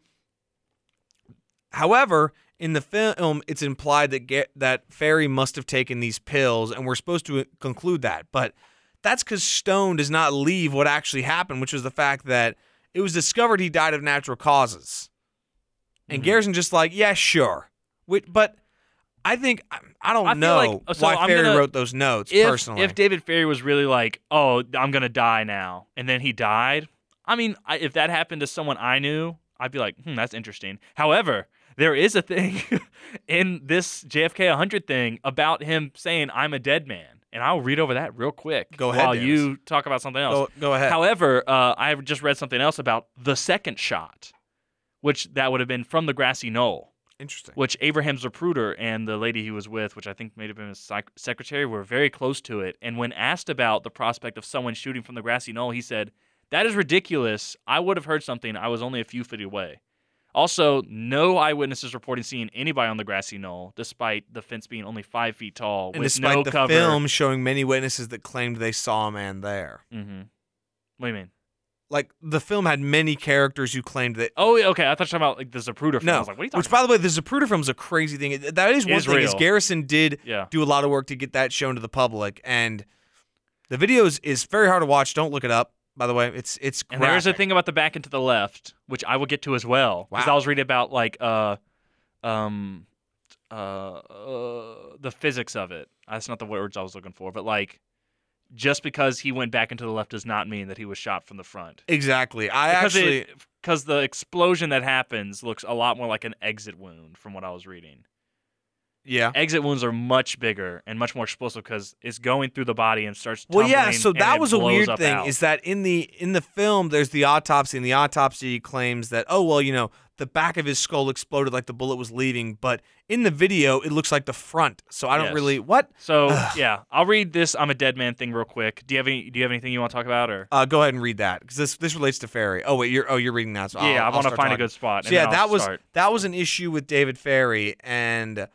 however, in the film, it's implied that Ga- that Ferrie must have taken these pills, and we're supposed to uh, conclude that. But that's because Stone does not leave what actually happened, which was the fact that it was discovered he died of natural causes. And Mhm. Garrison just like, yeah, sure. But I think I- I don't I know like- so why I'm Ferrie gonna- wrote those notes if, personally. if David Ferrie was really like, "Oh, I'm gonna die now," and then he died, I mean, I, if that happened to someone I knew, I'd be like, "Hmm, that's interesting." However, there is a thing <laughs> in this JFK 100 thing about him saying, "I'm a dead man," and I'll read over that real quick Go ahead, while Dennis. you talk about something else. go, go ahead. However, uh, I have just read something else about the second shot, which that would have been from the grassy knoll, Interesting. which Abraham Zapruder and the lady he was with, which I think may have been his sec- secretary, were very close to it. And when asked about the prospect of someone shooting from the grassy knoll, he said, "That is ridiculous. I would have heard something. I was only a few feet away." Also, no eyewitnesses reporting seeing anybody on the grassy knoll, despite the fence being only five feet tall And with despite no the cover. film showing many witnesses that claimed they saw a man there. Mm-hmm. What do you mean? Like the film had many characters who claimed that. Oh, okay. I thought you were talking about like the Zapruder film. I no, was like, what are you talking which by the way, the Zapruder film is a crazy thing. That is one Is thing. Is. Garrison did Yeah. do a lot of work to get that shown to the public, and the video is, is very hard to watch. Don't look it up. By the way, it's it's. And there's a thing about the back and to the left, which I will get to as well. Because Wow. I was reading about like uh um uh, uh the physics of it. That's not the words I was looking for, but like just because he went back into the left does not mean that he was shot from the front. Exactly. I because actually. because the explosion that happens looks a lot more like an exit wound from what I was reading. Yeah. Exit wounds are much bigger and much more explosive because it's going through the body and starts. Well, yeah. So that was a weird thing. out. Is that in the in the film? There's the autopsy, and the autopsy claims that oh well, you know, the back of his skull exploded like the bullet was leaving, but in the video it looks like the front. So I don't Yes. really what. So <sighs> yeah, I'll read this "I'm a Dead Man" thing real quick. Do you have any? Do you have anything you want to talk about, or Uh, go ahead and read that because this this relates to Ferrie. Oh wait, you're oh you're reading that. So yeah, I'll, I want to find a good spot. So yeah, then I'll that was start. that was an issue with David Ferrie, and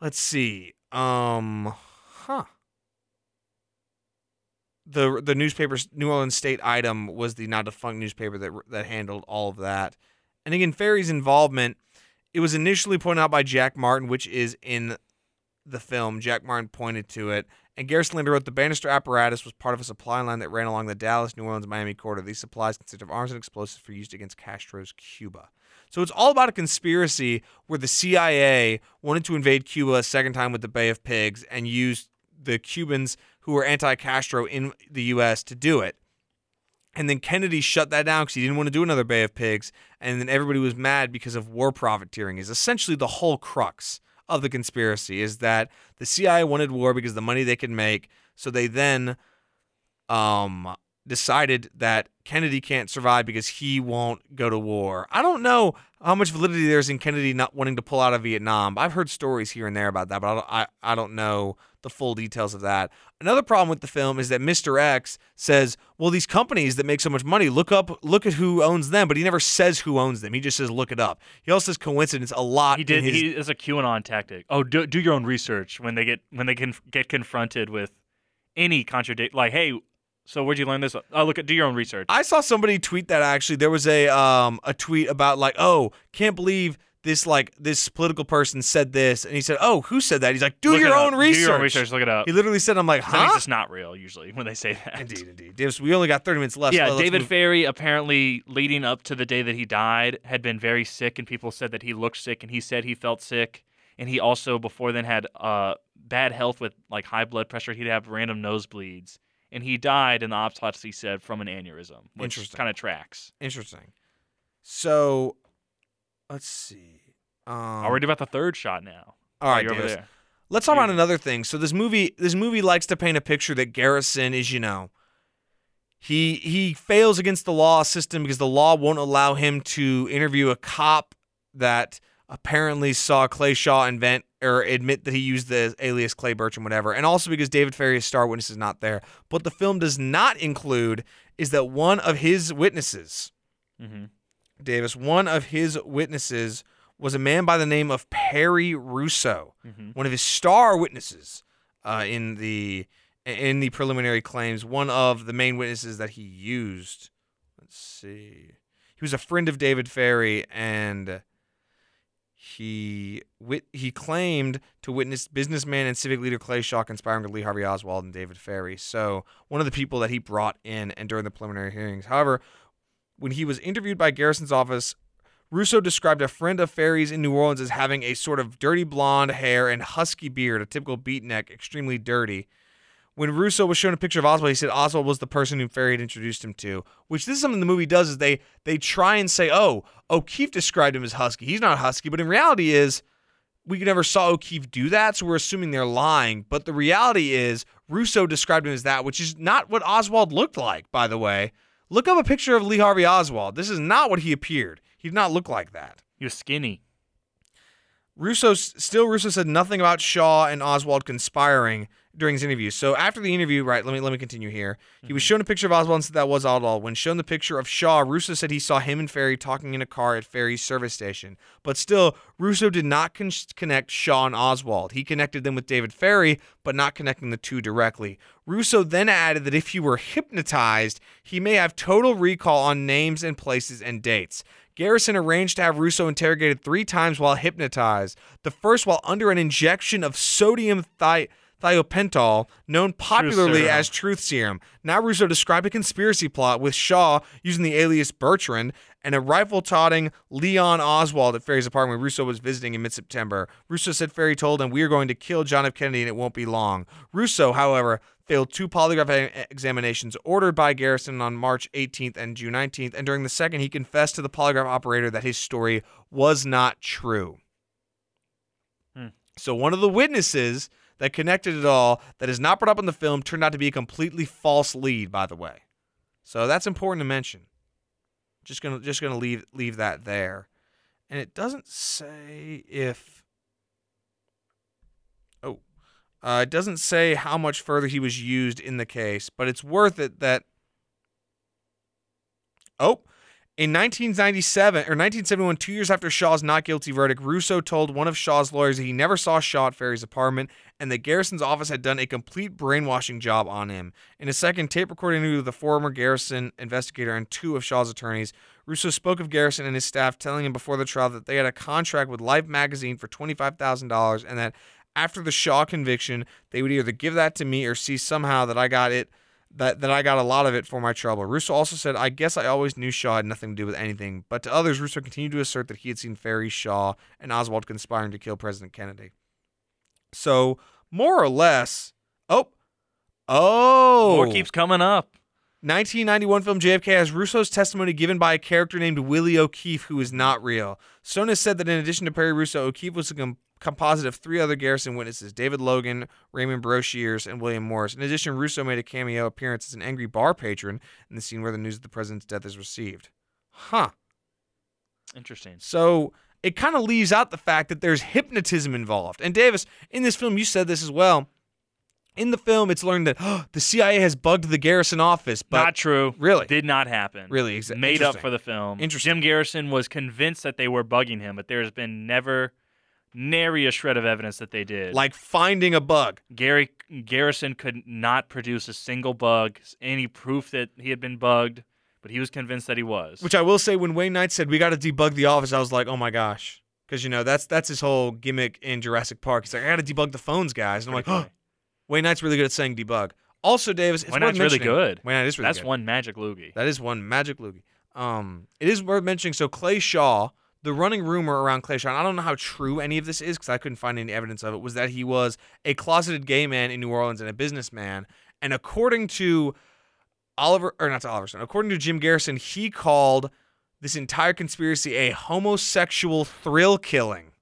let's see, um, huh. The the newspaper's New Orleans State item was the not defunct newspaper that that handled all of that, and again Ferrie's involvement. It was initially pointed out by Jack Martin, which is in the film. Jack Martin pointed to it, and Garrison later wrote the Banister apparatus was part of a supply line that ran along the Dallas, New Orleans, Miami corridor. These supplies consist of arms and explosives for use against Castro's Cuba. So it's all about a conspiracy where the CIA wanted to invade Cuba a second time with the Bay of Pigs and used the Cubans who were anti-Castro in the U.S. to do it. And then Kennedy shut that down because he didn't want to do another Bay of Pigs. And then everybody was mad because of war profiteering. Is essentially the whole crux of the conspiracy is that the CIA wanted war because the money they could make. So they then um, decided that Kennedy can't survive because he won't go to war. I don't know how much validity there's in Kennedy not wanting to pull out of Vietnam. I've heard stories here and there about that, but I don't, I, I don't know the full details of that. Another problem with the film is that Mr. X says, "Well, these companies that make so much money, look up, look at who owns them," but he never says who owns them. He just says, "Look it up." He also says coincidence a lot. He did. In his, He is a QAnon tactic. Oh, do, do your own research when they get when they can get confronted with any contradict. Like, hey, so where'd you learn this? Oh, look at do your own research. I saw somebody tweet that actually. There was a um a tweet about like, oh, can't believe this like this political person said this, and he said, oh, who said that? He's like, do Look your own up. research. Do your own research. Look it up. He literally said, I'm like, huh? it's not real usually when they say that. Indeed, indeed. Davis, we only got 30 minutes left. Yeah, so David Ferrie apparently leading up to the day that he died had been very sick, and people said that he looked sick, and he said he felt sick, and he also before then had uh, bad health with like high blood pressure. He'd have random nosebleeds, and he died. And the autopsy said from an aneurysm, which kind of tracks. Interesting. So, let's see. Um, I'll read about the third shot now. all right, over there. Let's talk about another thing. So this movie, this movie likes to paint a picture that Garrison is, you know, he he fails against the law system because the law won't allow him to interview a cop that apparently saw Clay Shaw invent or admit that he used the alias Clay Birch and whatever, and also because David Ferrie's star witness is not there. But the film does not include is that one of his witnesses, hmm Davis, one of his witnesses was a man by the name of Perry Russo hmm one of his star witnesses uh, in the in the preliminary claims. One of the main witnesses that he used. Let's see. He was a friend of David Ferrie, and he wit- he claimed to witness businessman and civic leader Clay Shaw conspiring with Lee Harvey Oswald and David Ferrie. So one of the people that he brought in and during the preliminary hearings. However, when he was interviewed by Garrison's office, Russo described a friend of Ferrie's in New Orleans as having a sort of dirty blonde hair and husky beard, a typical beatnik, extremely dirty. When Russo was shown a picture of Oswald, he said Oswald was the person who Ferrie had introduced him to. Which this is something the movie does is they they try and say, oh, O'Keefe described him as husky. He's not husky, but in reality is we never saw O'Keefe do that, so we're assuming they're lying. But the reality is Russo described him as that, which is not what Oswald looked like, by the way. Look up a picture of Lee Harvey Oswald. This is not what he appeared. He did not look like that. He was skinny. Russo still Russo said nothing about Shaw and Oswald conspiring during his interview. So after the interview, right, let me let me continue here. He was mm-hmm. shown a picture of Oswald and said that was Oswald. When shown the picture of Shaw, Russo said he saw him and Ferrie talking in a car at Ferrie's service station. But still, Russo did not con- connect Shaw and Oswald. He connected them with David Ferrie, but not connecting the two directly. Russo then added that if he were hypnotized, he may have total recall on names and places and dates. Garrison arranged to have Russo interrogated three times while hypnotized. The first while under an injection of sodium thi- thiopental, known popularly serum. as truth serum. Now Russo described a conspiracy plot with Shaw using the alias Bertrand and a rifle-toting Leon Oswald at Ferrie's apartment where Russo was visiting in mid-September. Russo said Ferrie told him, "We are going to kill John F. Kennedy and it won't be long." Russo, however, failed two polygraph examinations ordered by Garrison on March 18th and June 19th, and during the second, he confessed to the polygraph operator that his story was not true. Hmm. So one of the witnesses that connected it all that is not brought up in the film turned out to be a completely false lead, by the way. So that's important to mention. Just gonna just gonna leave leave that there. And it doesn't say if Oh. Uh, it doesn't say how much further he was used in the case, but it's worth it that Oh, in 1997 or 1971, two years after Shaw's not guilty verdict, Russo told one of Shaw's lawyers that he never saw Shaw at Ferrie's apartment and that Garrison's office had done a complete brainwashing job on him. In a second tape recording with the former Garrison investigator and two of Shaw's attorneys, Russo spoke of Garrison and his staff, telling him before the trial that they had a contract with Life magazine for $25,000 and that after the Shaw conviction, they would either give that to me or see somehow that I got it that, that I got a lot of it for my trouble. Russo also said, I guess I always knew Shaw had nothing to do with anything. But to others, Russo continued to assert that he had seen Ferrie, Shaw, and Oswald conspiring to kill President Kennedy. So, more or less, oh, oh. More keeps coming up. 1991 film JFK has Russo's testimony given by a character named Willie O'Keefe, who is not real. Stone has said that in addition to Perry Russo, O'Keefe was a com- composite of three other Garrison witnesses David Logan, Raymond Broshears, and William Morris. In addition, Russo made a cameo appearance as an angry bar patron in the scene where the news of the president's death is received. Huh. Interesting. So it kind of leaves out the fact that there's hypnotism involved. And Davis, in this film, you said this as well. In the film, it's learned that oh, <gasps> the CIA has bugged the Garrison office, but not true. really? Did not happen. Really? Exa- Made up for the film. Interesting. Jim Garrison was convinced that they were bugging him, but there's been never nary a shred of evidence that they did. like finding a bug. Gary Garrison could not produce a single bug, any proof that he had been bugged, but he was convinced that he was. Which I will say, when Wayne Knight said we got to debug the office, I was like, oh my gosh, because you know that's that's his whole gimmick in Jurassic Park. He's like, I got to debug the phones, guys, and I'm like, oh. Wayne Knight's really good at saying debug. Also, Davis, it's Wayne worth Knight's really mentioning- good. Wayne Knight is really good. That's good. one magic loogie. That is one magic loogie. Um, it is worth mentioning. So Clay Shaw, the running rumor around clay shaw i don't know how true any of this is because I couldn't find any evidence of it, was that he was a closeted gay man in New Orleans and a businessman. And according to Oliver, or not to Oliver Stone, according to Jim Garrison, he called this entire conspiracy a homosexual thrill killing.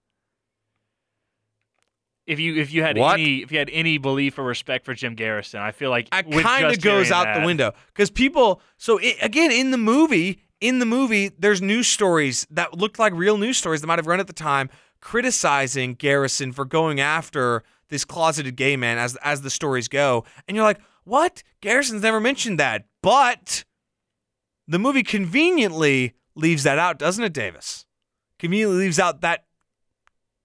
If you if you had What? any if you had any belief or respect for Jim Garrison, I feel like It kind of goes out the window because people. So i again, in the movie, in the movie, there's news stories that looked like real news stories that might have run at the time, criticizing Garrison for going after this closeted gay man as as the stories go, and you're like, what? Garrison's never mentioned that, but the movie conveniently leaves that out, doesn't it, Davis? Conveniently leaves out that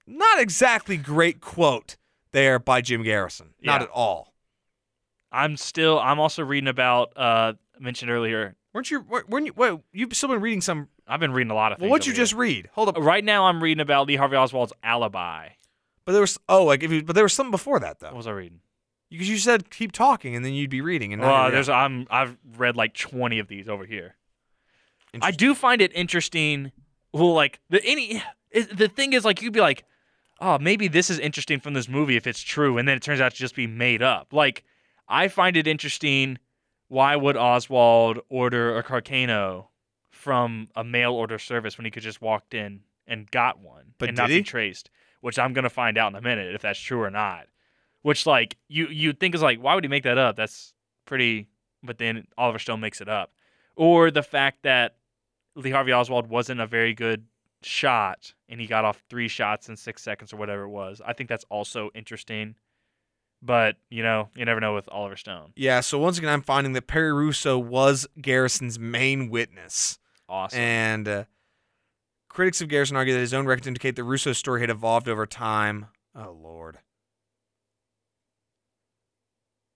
not exactly great quote there by Jim Garrison. Not Yeah. at all. I'm still I'm also reading about uh mentioned earlier. Weren't you? wer- Weren't you? Wait, you've still been reading some. I've been reading a lot of things. Well, what'd you just read? Hold up. Right now, I'm reading about Lee Harvey Oswald's alibi. But there was. Oh, like if you. But there was something before that though. What was I reading? Because you said keep talking and then you'd be reading. And Well, you're- there's I'm I've read like 20 of these over here. I do find it interesting. Well, like the any the thing is like you'd be like, oh, maybe this is interesting from this movie if it's true, and then it turns out to just be made up. Like I find it interesting. Why would Oswald order a Carcano from a mail order service when he could just walked in and got one But and not he? be traced? Which I'm gonna find out in a minute if that's true or not. Which like you you think is like why would he make that up? That's pretty. But then Oliver Stone makes it up, or the fact that Lee Harvey Oswald wasn't a very good shot and he got off three shots in six seconds or whatever it was. I think that's also interesting. But, you know, you never know with Oliver Stone. Yeah, so once again, I'm finding that Perry Russo was Garrison's main witness. Awesome. And uh, critics of Garrison argue that his own records indicate that Russo's story had evolved over time. Oh, Lord.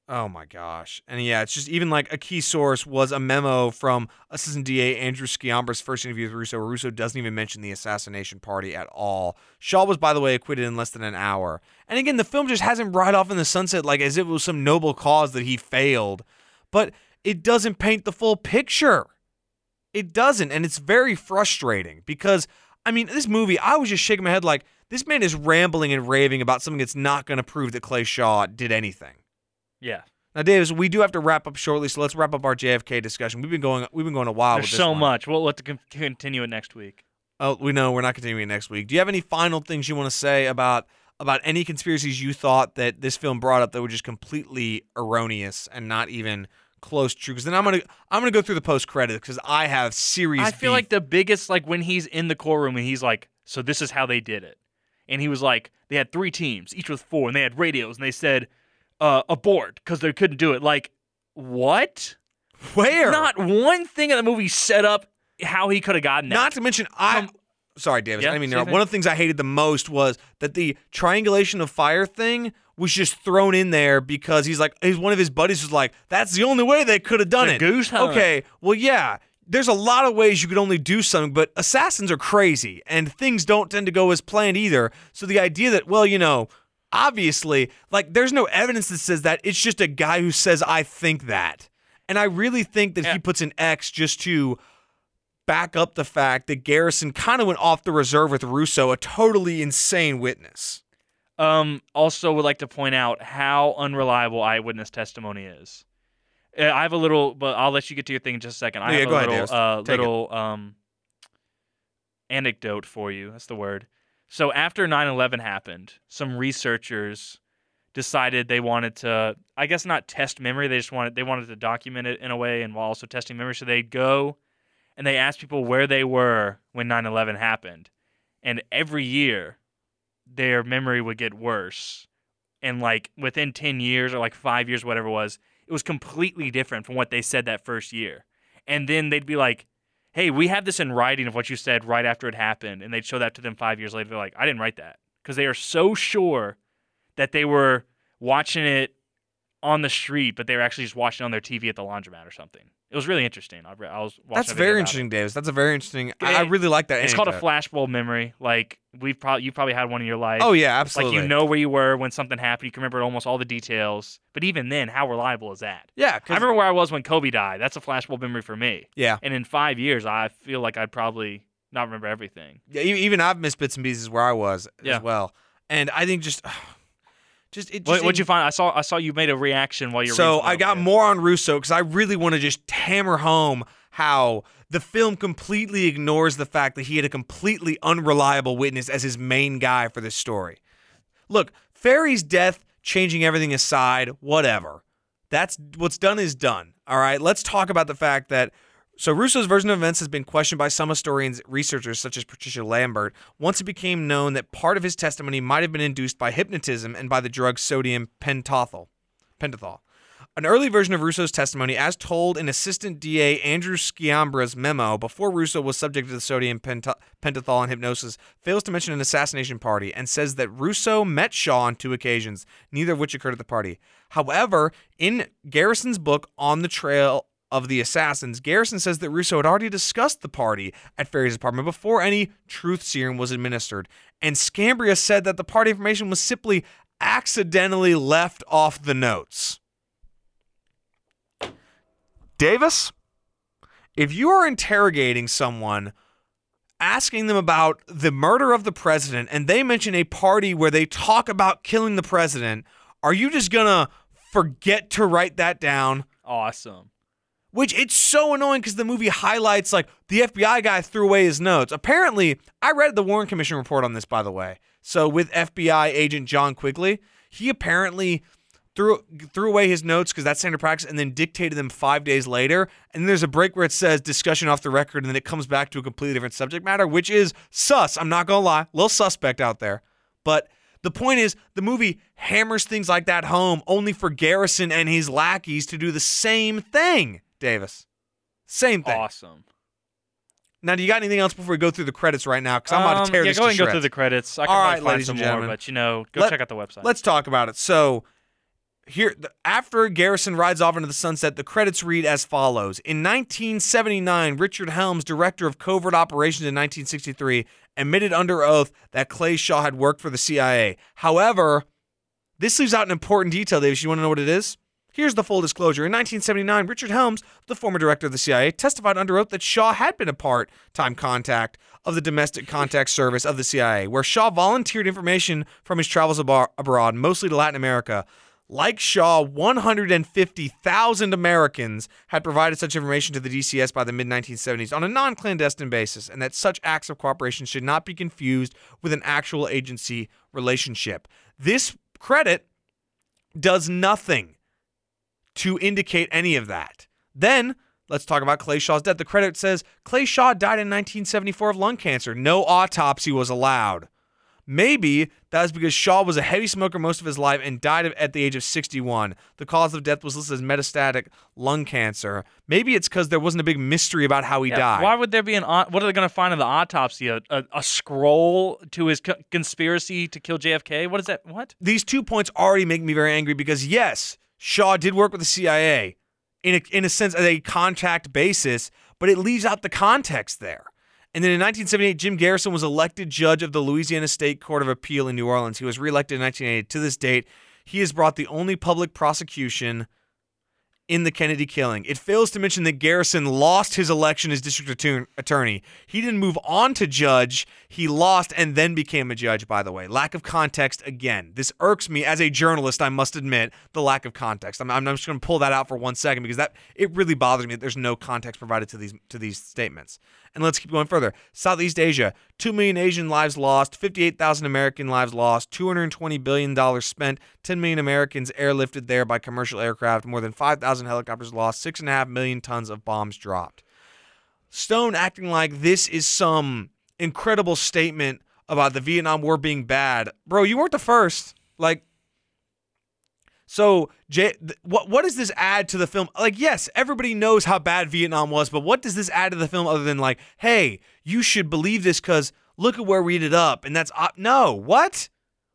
Oh my gosh. And yeah, it's just even like a key source was a memo from Assistant DA Andrew Sciambra's first interview with Russo, where Russo doesn't even mention the assassination party at all. Shaw was, by the way, acquitted in less than an hour. And again, the film just hasn't right off in the sunset like as if it was some noble cause that he failed. But it doesn't paint the full picture. It doesn't. And it's very frustrating because, I mean, this movie, I was just shaking my head like, this man is rambling and raving about something that's not going to prove that Clay Shaw did anything. Yeah. Now, Davis, we do have to wrap up shortly, so let's wrap up our JFK discussion. We've been going, we've been going a while. There's with this so one. much. We'll let to con- continue it next week. Oh, we know we're not continuing next week. Do you have any final things you want to say about about any conspiracies you thought that this film brought up that were just completely erroneous and not even close to true? Because then I'm gonna I'm gonna go through the post credits because I have serious. I feel beef. like the biggest, like when he's in the courtroom and he's like, so this is how they did it. And he was like, they had three teams, each with four, and they had radios, and they said, uh, abort, because they couldn't do it. Like, what? where Not one thing in the movie set up how he could have gotten that. Not to mention, I. Sorry, Davis. Yeah, I mean. One of the things I hated the most was that the triangulation of fire thing was just thrown in there because he's like, he's one of his buddies was like, that's the only way they could have done The it. goose hunt. Okay, well, yeah. There's a lot of ways you could only do something, but assassins are crazy and things don't tend to go as planned either. So the idea that, well, you know, obviously, like, there's no evidence that says that. It's just a guy who says, I think that. And I really think that Yeah. he puts an X just to back up the fact that Garrison kind of went off the reserve with Russo, a totally insane witness. Um, also, would like to point out how unreliable eyewitness testimony is. Uh, I have a little, but I'll let you get to your thing in just a second. I Yeah, have go a ahead, little, Davis. uh, little um, anecdote for you. That's the word. So after 9/11 happened, some researchers decided they wanted to, I guess, not test memory. They just wanted they wanted to document it in a way, and while also testing memory. So they'd go and they asked people where they were when 9/11 happened, and every year their memory would get worse. And like within 10 years or like five years, whatever it was, it was completely different from what they said that first year. And then they'd be like, hey, we have this in writing of what you said right after it happened. And they'd show that to them five years later. They're like, I didn't write that. Because they are so sure that they were watching it on the street, but they were actually just watching on their TV at the laundromat or something. It was really interesting. I, re- I was watching That's very interesting, Davis. That's a very interesting. I, I really like that. It's called a flashbulb memory. Like we've probably you probably had one in your life. Oh yeah, absolutely. Like you know where you were when something happened. You can remember almost all the details. But even then, how reliable is that? Yeah, I remember where I was when Kobe died. That's a flashbulb memory for me. yeah, And in five years, I feel like I'd probably not remember everything. yeah. Even I've missed bits and pieces where I was Yeah. as well, and I think just, <sighs> just it. Just What, what'd you find? I saw I saw you made a reaction while you were. So I got it. more on Russo because I really want to just hammer home how the film completely ignores the fact that he had a completely unreliable witness as his main guy for this story. Look, Ferrie's death, changing everything aside, whatever. That's what's done is done. All right, let's talk about the fact that. So Russo's version of events has been questioned by some historians, researchers such as Patricia Lambert. Once it became known that part of his testimony might have been induced by hypnotism and by the drug sodium pentothal. Pentothal. An early version of Russo's testimony, as told in Assistant DA Andrew Sciambra's memo before Russo was subject to the sodium pentothal and hypnosis, fails to mention an assassination party and says that Russo met Shaw on two occasions, neither of which occurred at the party. However, in Garrison's book, On the Trail of the Assassins, Garrison says that Russo had already discussed the party at Ferrie's apartment before any truth serum was administered, and Sciambra said that the party information was simply accidentally left off the notes. Davis, if you are interrogating someone, asking them about the murder of the president, and they mention a party where they talk about killing the president, are you just gonna forget to write that down? awesome. Which it's so annoying because the movie highlights like the FBI guy threw away his notes. Apparently, I read the Warren Commission report on this, by the way. So with FBI agent John Quigley, he apparently threw threw away his notes because that's standard practice, and then dictated them five days later. And there's a break where it says discussion off the record, and then it comes back to a completely different subject matter, which is sus. I'm not gonna lie, little suspect out there, but. The point is, the movie hammers things like that home only for Garrison and his lackeys to do the same thing, Davis. Same thing. Awesome. Now, do you got anything else before we go through the credits right now? Because I'm about Um, to tear yeah, this go to ahead and go through the credits. I can All right, find ladies some and more, gentlemen. but you know, go Let- check out the website. Let's talk about it. So, here, after Garrison rides off into the sunset, the credits read as follows: In 1979, Richard Helms, director of covert operations in 1963, admitted under oath that Clay Shaw had worked for the CIA. However, this leaves out an important detail, Davis. You want to know what it is? Here's the full disclosure. In 1979, Richard Helms, the former director of the CIA, testified under oath that Shaw had been a part time contact of the Domestic Contact Service of the CIA, where Shaw volunteered information from his travels abroad, mostly to Latin America. Like Shaw, 150,000 Americans had provided such information to the DCS by the mid 1970s on a non clandestine basis, and that such acts of cooperation should not be confused with an actual agency relationship. This credit does nothing to indicate any of that. Then let's talk about Clay Shaw's death. The credit says Clay Shaw died in 1974 of lung cancer. No autopsy was allowed. Maybe that was because Shaw was a heavy smoker most of his life and died at the age of 61. The cause of death was listed as metastatic lung cancer. Maybe it's because there wasn't a big mystery about how he Yeah, died. Why would there be an? What are they going to find in the autopsy? A, a, a scroll to his co- conspiracy to kill JFK? What is that? What? these two points already make me very angry because yes, Shaw did work with the CIA in a, in a sense as a contact basis, but it leaves out the context there. And then in 1978, Jim Garrison was elected judge of the Louisiana State Court of Appeal in New Orleans. He was reelected in 1980. To this date, he has brought the only public prosecution in the Kennedy killing. It fails to mention that Garrison lost his election as district attorney. He didn't move on to judge. He lost and then became a judge, by the way. Lack of context again. This irks me as a journalist, I must admit, the lack of context. I'm, I'm just going to pull that out for one second because that it really bothers me that there's no context provided to these to these statements. And let's keep going further. Southeast Asia, 2 million Asian lives lost, 58,000 American lives lost, $220 billion spent, 10 million Americans airlifted there by commercial aircraft, more than 5,000 helicopters lost, 6.5 million tons of bombs dropped. Stone acting like this is some incredible statement about the Vietnam War being bad. Bro, you weren't the first. Like, so, Jay, what what does this add to the film? Like, yes, everybody knows how bad Vietnam was, but what does this add to the film other than like, hey, you should believe this because look at where we ended up, and that's op- no, what?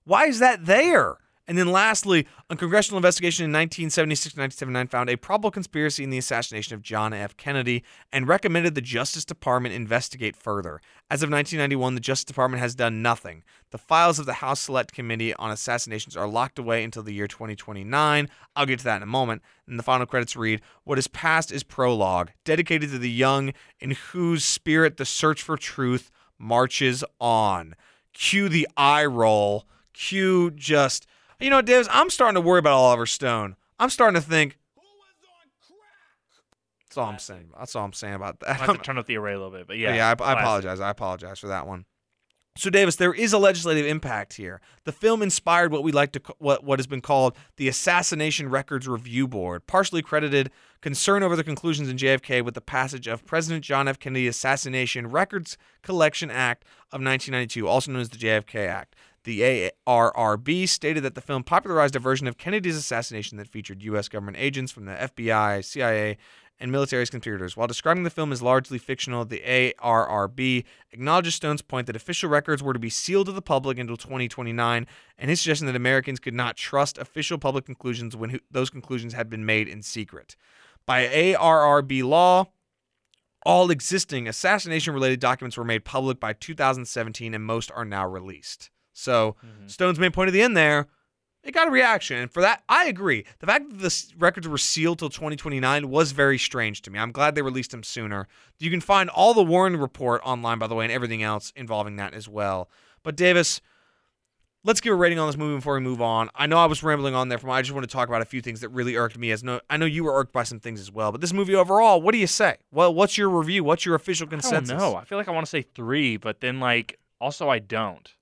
Why is that there? And then lastly, a congressional investigation in 1976 1979 found a probable conspiracy in the assassination of John F. Kennedy and recommended the Justice Department investigate further. As of 1991, the Justice Department has done nothing. The files of the House Select Committee on Assassinations are locked away until the year 2029. I'll get to that in a moment. And the final credits read What is past is prologue, dedicated to the young in whose spirit the search for truth marches on. Cue the eye roll. Cue just. You know, Devs, I'm starting to worry about Oliver Stone. I'm starting to think. That's all I'm saying. That's all I'm saying about that. I have to <laughs> turn up the array a little bit, but yeah. Yeah, I, I apologize. I apologize for that one. So, Davis, there is a legislative impact here. The film inspired what we like to what what has been called the Assassination Records Review Board, partially credited concern over the conclusions in JFK with the passage of President John F. Kennedy Assassination Records Collection Act of 1992, also known as the JFK Act. The ARRB stated that the film popularized a version of Kennedy's assassination that featured U.S. government agents from the FBI, CIA, and military conspirators. While describing the film as largely fictional, the ARRB acknowledges Stone's point that official records were to be sealed to the public until 2029, and his suggestion that Americans could not trust official public conclusions when those conclusions had been made in secret. By ARRB law, all existing assassination related documents were made public by 2017, and most are now released. So, mm-hmm. Stone's main point at the end there it got a reaction. And for that, I agree. The fact that the records were sealed till 2029 was very strange to me. I'm glad they released them sooner. You can find all the Warren report online, by the way, and everything else involving that as well. But Davis, let's give a rating on this movie before we move on. I know I was rambling on there from. I just want to talk about a few things that really irked me. As no, I know you were irked by some things as well. But this movie overall, what do you say? Well, what's your review? What's your official I don't consensus? know. I feel like I want to say three, but then like also I don't.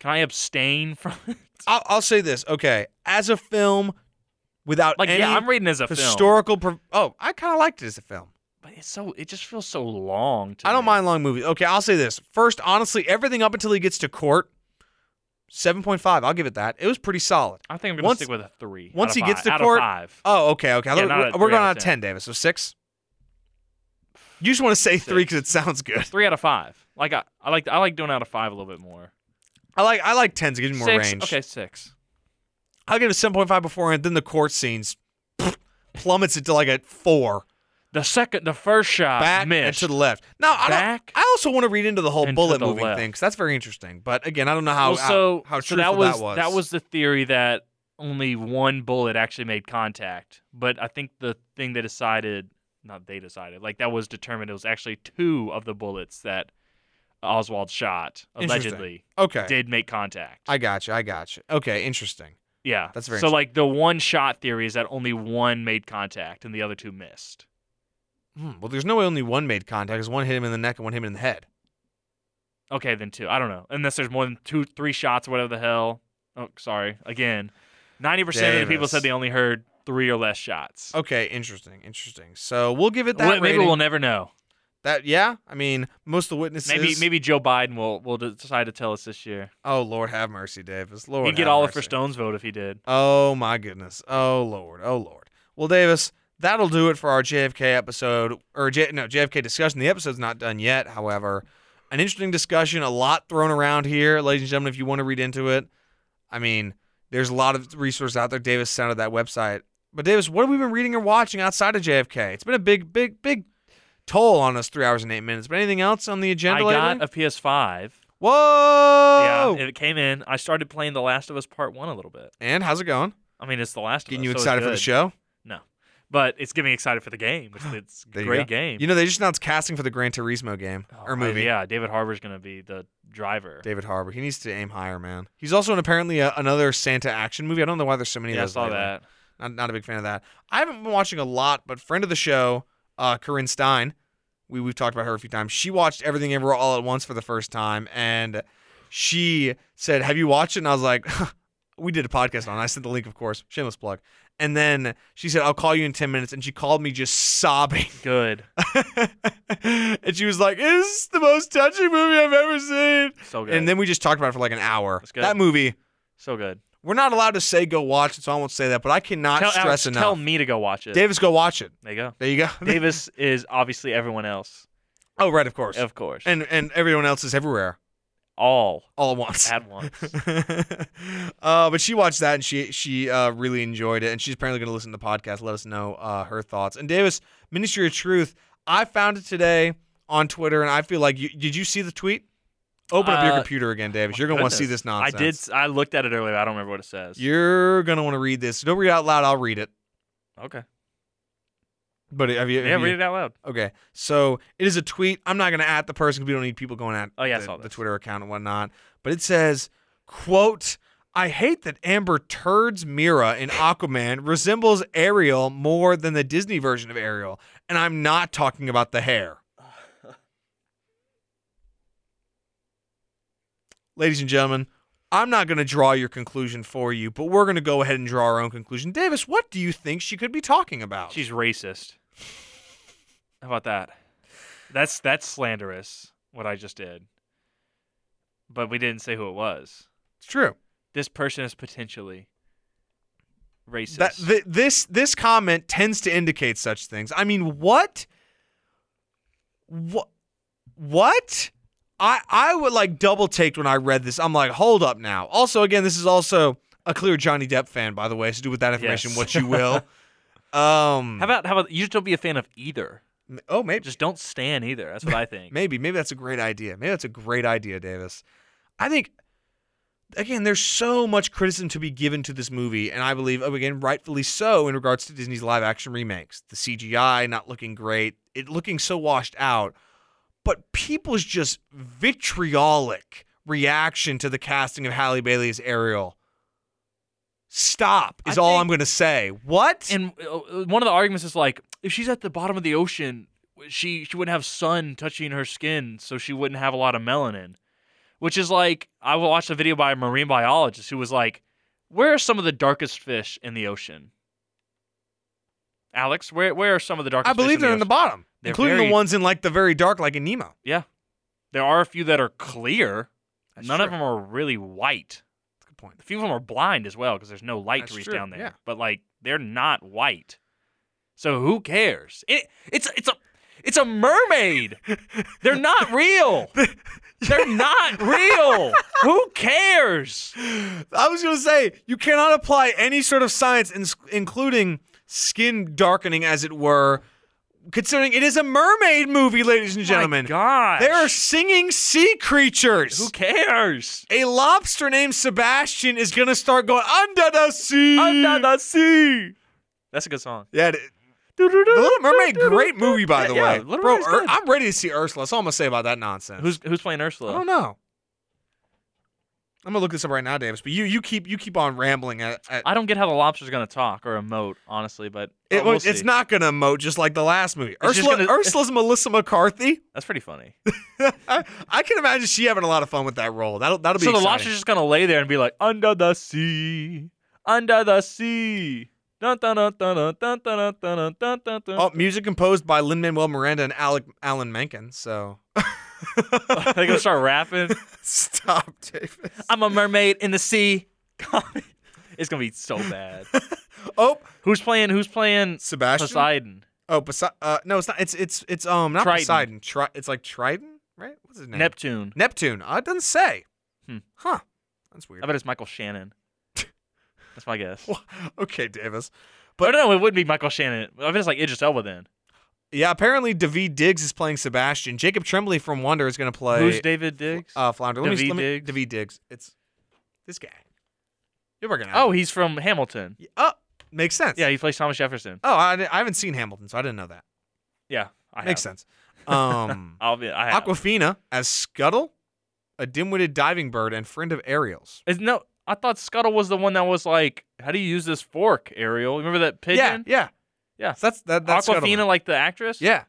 Can I abstain from <laughs> it? I'll, I'll say this. Okay, as a film, without Like, any yeah, I'm reading as a historical. Pro- oh, I kind of liked it as a film. but it's so it just feels so long. To I don't me. mind long movies. Okay, I'll say this first. Honestly, everything up until he gets to court, seven point five. I'll give it that. It was pretty solid. I think I'm gonna Once- stick with a three. once he of gets to court- five. Oh, okay, okay. Yeah, a we're going out on of a 10. ten, Davis. So six. You just want to say three because it sounds good. Three out of five. Like I, I like I like doing out of five a little bit more. I like I like tens. It gives me more six. range. Okay, six. I'll give it a seven point five beforehand. Then the court scenes <laughs> plummets it to like a four. The second, the first shot back and to the left. Now, I, don't, I also want to read into the whole and bullet the moving left. thing because that's very interesting. But again, I don't know how well, so how, how so truthful that was that was. the theory that only one bullet actually made contact. But I think the thing they decided, not they decided, like that was determined. It was actually two of the bullets that Oswald shot allegedly okay. did make contact. I got you. I got you. Okay, interesting. yeah, That's very So like the one shot theory is that only one made contact and the other two missed. Hmm, well, there's no way only one made contact because one hit him in the neck and one hit him in the head. Okay, then two. I don't know. Unless there's more than two, three shots or whatever the hell. Oh, sorry. Again, ninety percent of the people said they only heard three or less shots. Okay, interesting, interesting. So we'll give it that Well, maybe rating. we'll never know. That yeah. I mean, most of the witnesses. Maybe maybe Joe Biden will will decide to tell us this year. Oh Lord, have mercy, Davis. Lord, He'd get have Oliver mercy. Stone's vote if he did. Oh my goodness. Oh Lord. Oh Lord. Well, Davis, that'll do it for our JFK episode or J- no JFK discussion. The episode's not done yet. However, an interesting discussion, a lot thrown around here, ladies and gentlemen. If you want to read into it, I mean, there's a lot of resources out there. Davis sounded that website. But Davis, what have we been reading or watching outside of JFK? It's been a big, big, big toll on us. Three hours and eight minutes. But anything else on the agenda? I agenda got a PS5. Whoa! Yeah, it came in. I started playing The Last of Us Part One a little bit. and how's it going? I mean, it's The Last Getting of you Us. so it's excited for the show? No, but it's getting me excited for the game. It's, it's a There you great game. You know, they just announced casting for the Gran Turismo game Oh, or movie. Yeah, David Harbour's gonna be the driver. David Harbour. He needs to aim higher, man. He's also in apparently a, another Santa action movie. I don't know why there's so many yeah, I of those. saw lately. that. Not, not a big fan of that. I haven't been watching a lot, but friend of the show, uh, Corinne Stein, we we've talked about her a few times. She watched Everything Ever All at Once for the first time, and she said, "Have you watched it?" And I was like, <laughs> "We did a podcast on." it. I sent the link, of course. Shameless plug. And then she said, "I'll call you in ten minutes," and she called me just sobbing. <laughs> Good. and she was like, "It's the most touching movie I've ever seen." So good. And then we just talked about it for like an hour. That movie, so good. We're not allowed to say go watch it, so I won't say that. But I cannot Tell stress Alex, enough. tell me to go watch it. Davis, go watch it. there you go. There you go. <laughs> Davis is obviously everyone else, oh, right, of course. of course. And and everyone else is everywhere all all at once. at once. <laughs> uh, but she watched that and she she uh, really enjoyed it, and she's apparently going to listen to the podcast. Let us know uh, her thoughts. And Davis, Ministry of Truth, I found it today on Twitter, and I feel like you did you see the tweet? Open up your Uh, computer again, Davis. You're going to want to see Goodness. this nonsense. I did. I looked at it earlier. I don't remember what it says. You're gonna want to read this. Don't read it out loud. I'll read it. okay. But have you? Yeah, you- read it out loud. Okay, so it is a tweet. I'm not gonna at the person because we don't need people going at Oh, yeah, I the, saw the this. Twitter account and whatnot. But it says, "quote I hate that Amber Turds Mera in Aquaman resembles Ariel more than the Disney version of Ariel, and I'm not talking about the hair." Ladies and gentlemen, I'm not going to draw your conclusion for you, but we're going to go ahead and draw our own conclusion. Davis, what do you think she could be talking about? She's racist. How about that? That's that's slanderous. What I just did. But we didn't say who it was. it's true. This person is potentially racist. That th- this this comment tends to indicate such things. I mean, what? What? What? I I would like double taked when I read this. I'm like, hold up now. Also, again, this is also a clear Johnny Depp fan, by the way. So do with that information Yes. what you will. <laughs> um. how about how about you just don't be a fan of either. Oh, maybe. Just don't stand either. That's what I think. <laughs> Maybe, maybe that's a great idea. Maybe that's a great idea, Davis. I think again, there's so much criticism to be given to this movie, and I believe, oh, again, rightfully so, in regards to Disney's live action remakes. The CGI not looking great, it looking so washed out, but people's just vitriolic reaction to the casting of Halle Bailey as Ariel. Stop is I all think- I'm going to say. What? And uh, one of the arguments is like, if she's at the bottom of the ocean, she she wouldn't have sun touching her skin, so she wouldn't have a lot of melanin. Which is like, I watched a video by a marine biologist who was like, "Where are some of the darkest fish in the ocean?" Alex, where where are some of the darkest? I believe they're in the bottom, They're including very- the ones in like the very dark, like in Nemo. Yeah, there are a few that are clear. That's None of them are really white. That's a good point. A few of them are blind as well because there's no light That's to reach true, down there. yeah. But like they're not white. So who cares? It, it's it's a it's a mermaid. <laughs> they're not real. They're not real. who cares? I was gonna say you cannot apply any sort of science, in, including skin darkening, as it were, considering it is a mermaid movie, ladies and gentlemen. God, They are singing sea creatures. who cares? a lobster named Sebastian is gonna start going under the sea. Under the sea. That's a good song. yeah, it- The Little Mermaid, great movie by the Yeah, way, Little bro. Ur- er, I'm ready to see Ursula. That's all I'm gonna say about that nonsense. Who's who's playing Ursula? I don't know. I'm gonna look this up right now, Davis. But you you keep you keep on rambling. At, at I don't get how the lobster's gonna talk or emote, honestly. But it, we'll it's see. not gonna emote just like the last movie. It's Ursula, gonna, Ursula's Melissa McCarthy. That's pretty funny. I, I, can imagine she having a lot of fun with that role. That'll that'll be so. Exciting. The lobster's just gonna lay there and be like under the sea, under the sea. Oh, music composed by Lin Manuel Miranda and Alec Alan Menken. So. They gonna start rapping. <laughs> stop, Davis. I'm a mermaid in the sea. it's gonna be so bad. <laughs> Oh, Who's playing? Who's playing Sebastian. Poseidon? Oh, Poseidon. Uh, no, it's not. It's it's it's um not Triton. Poseidon. Tri- it's like Triton, right? What's his name? Neptune. Neptune. Uh, it doesn't say. Hmm. Huh. That's weird. I bet it's Michael Shannon. <laughs> That's my guess. okay, Davis. But no, it wouldn't be Michael Shannon. I bet it's like Idris Elba then. Yeah, apparently Daveed Diggs is playing Sebastian. Jacob Tremblay from Wonder is going to play. Who's David Diggs? Uh, Flounder. Let me, David let me, Diggs? David Diggs. It's this guy. You're working out. oh, he's from Hamilton. Oh, makes sense. Yeah, he plays Thomas Jefferson. Oh, I, I haven't seen Hamilton, so I didn't know that. Yeah, I Makes have. sense. Um, <laughs> I'll be. I have. Awkwafina as Scuttle, a dim-witted diving bird and friend of Ariel's. Is no, I thought Scuttle was the one that was like, "How do you use this fork, Ariel?" Remember that pigeon? Yeah, yeah, Yeah. So that's that. That's Awkwafina, like the actress. Yeah.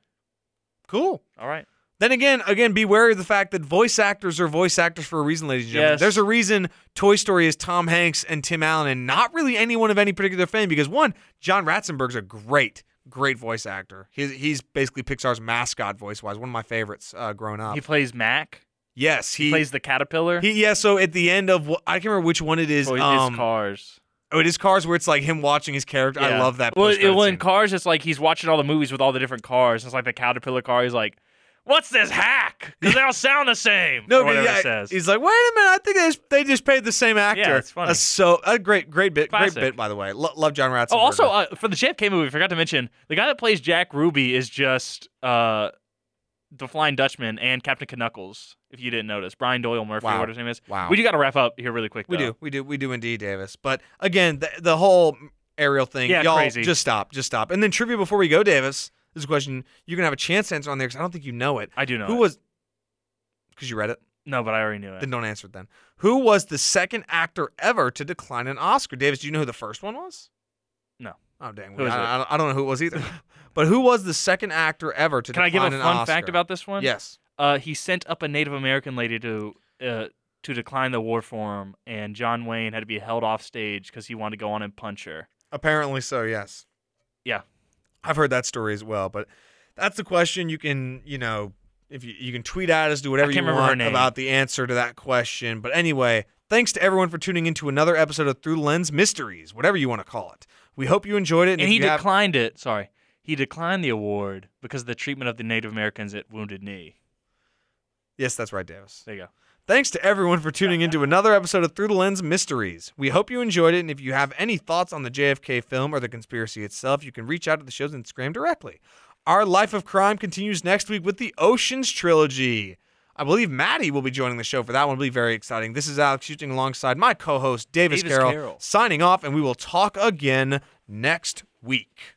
Cool. All right. Then again, again, be wary of the fact that voice actors are voice actors for a reason, ladies and gentlemen. Yes. There's a reason Toy Story is Tom Hanks and Tim Allen, and not really anyone of any particular fame. Because one, John Ratzenberger's a great, great voice actor. He's he's basically Pixar's mascot voice-wise, one of my favorites uh, growing up. He plays Mack. yes, He, he, plays the caterpillar. He yeah. So at the end of I can't remember which one it is. Oh, um, Cars. Oh, it is Cars where it's like him watching his character. I love that. Well, it, well, in. Cars, it's like he's watching all the movies with all the different cars. It's like the caterpillar car. He's like, "What's this hack? Because they all sound the same." No, or but yeah, it says. he's like, wait a minute, I think they just, they just paid the same actor. Yeah, it's funny. That's so a great, great bit, Classic. great bit by the way. Lo- love John Ratzenberger. Oh, also uh, for the JFK movie, I forgot to mention the guy that plays Jack Ruby is just uh, the Flying Dutchman and Captain Knuckles. If you didn't notice, Brian Doyle Murray, Wow. what his name is. wow, We do got to wrap up here really quick. we do, we do, we do indeed, Davis. But again, the, the whole Ariel thing, Yeah, y'all crazy. just stop, just stop. And then trivia before we go, Davis. This is a question you're gonna have a chance to answer on there because I don't think you know it. I do know. Who it. was? Because you read it. No, but I already knew it. Then don't answer it then. Who was the second actor ever to decline an Oscar? Davis, do you know who the first one was? No. Oh dang, Who I. I don't- know who it was either. <laughs> but who was the second actor ever to decline an Oscar? Can I give a fun Oscar? fact about this one? Yes. Uh, he sent up a Native American lady to uh, to decline the award for him, and John Wayne had to be held off stage because he wanted to go on and punch her. Apparently so, yes. Yeah. I've heard that story as well, but that's the question you can, you know, if you, you can tweet at us, do whatever you can't remember her want about the answer to that question. But anyway, thanks to everyone for tuning into another episode of Through the Lens Mysteries, whatever you want to call it. We hope you enjoyed it. And, And he you have- declined it. Sorry, he declined the award because of the treatment of the Native Americans at Wounded Knee. Yes, that's right, Davis. There you go. Thanks to everyone for tuning into another episode of Through the Lens Mysteries. We hope you enjoyed it, and if you have any thoughts on the JFK film or the conspiracy itself, you can reach out to the show's Instagram directly. Our Life of Crime continues next week with the Oceans Trilogy. I believe Maddie will be joining the show for that one. It'll be very exciting. This is Alex shooting alongside my co-host Davis, Davis Carroll, Carroll. signing off, and we will talk again next week.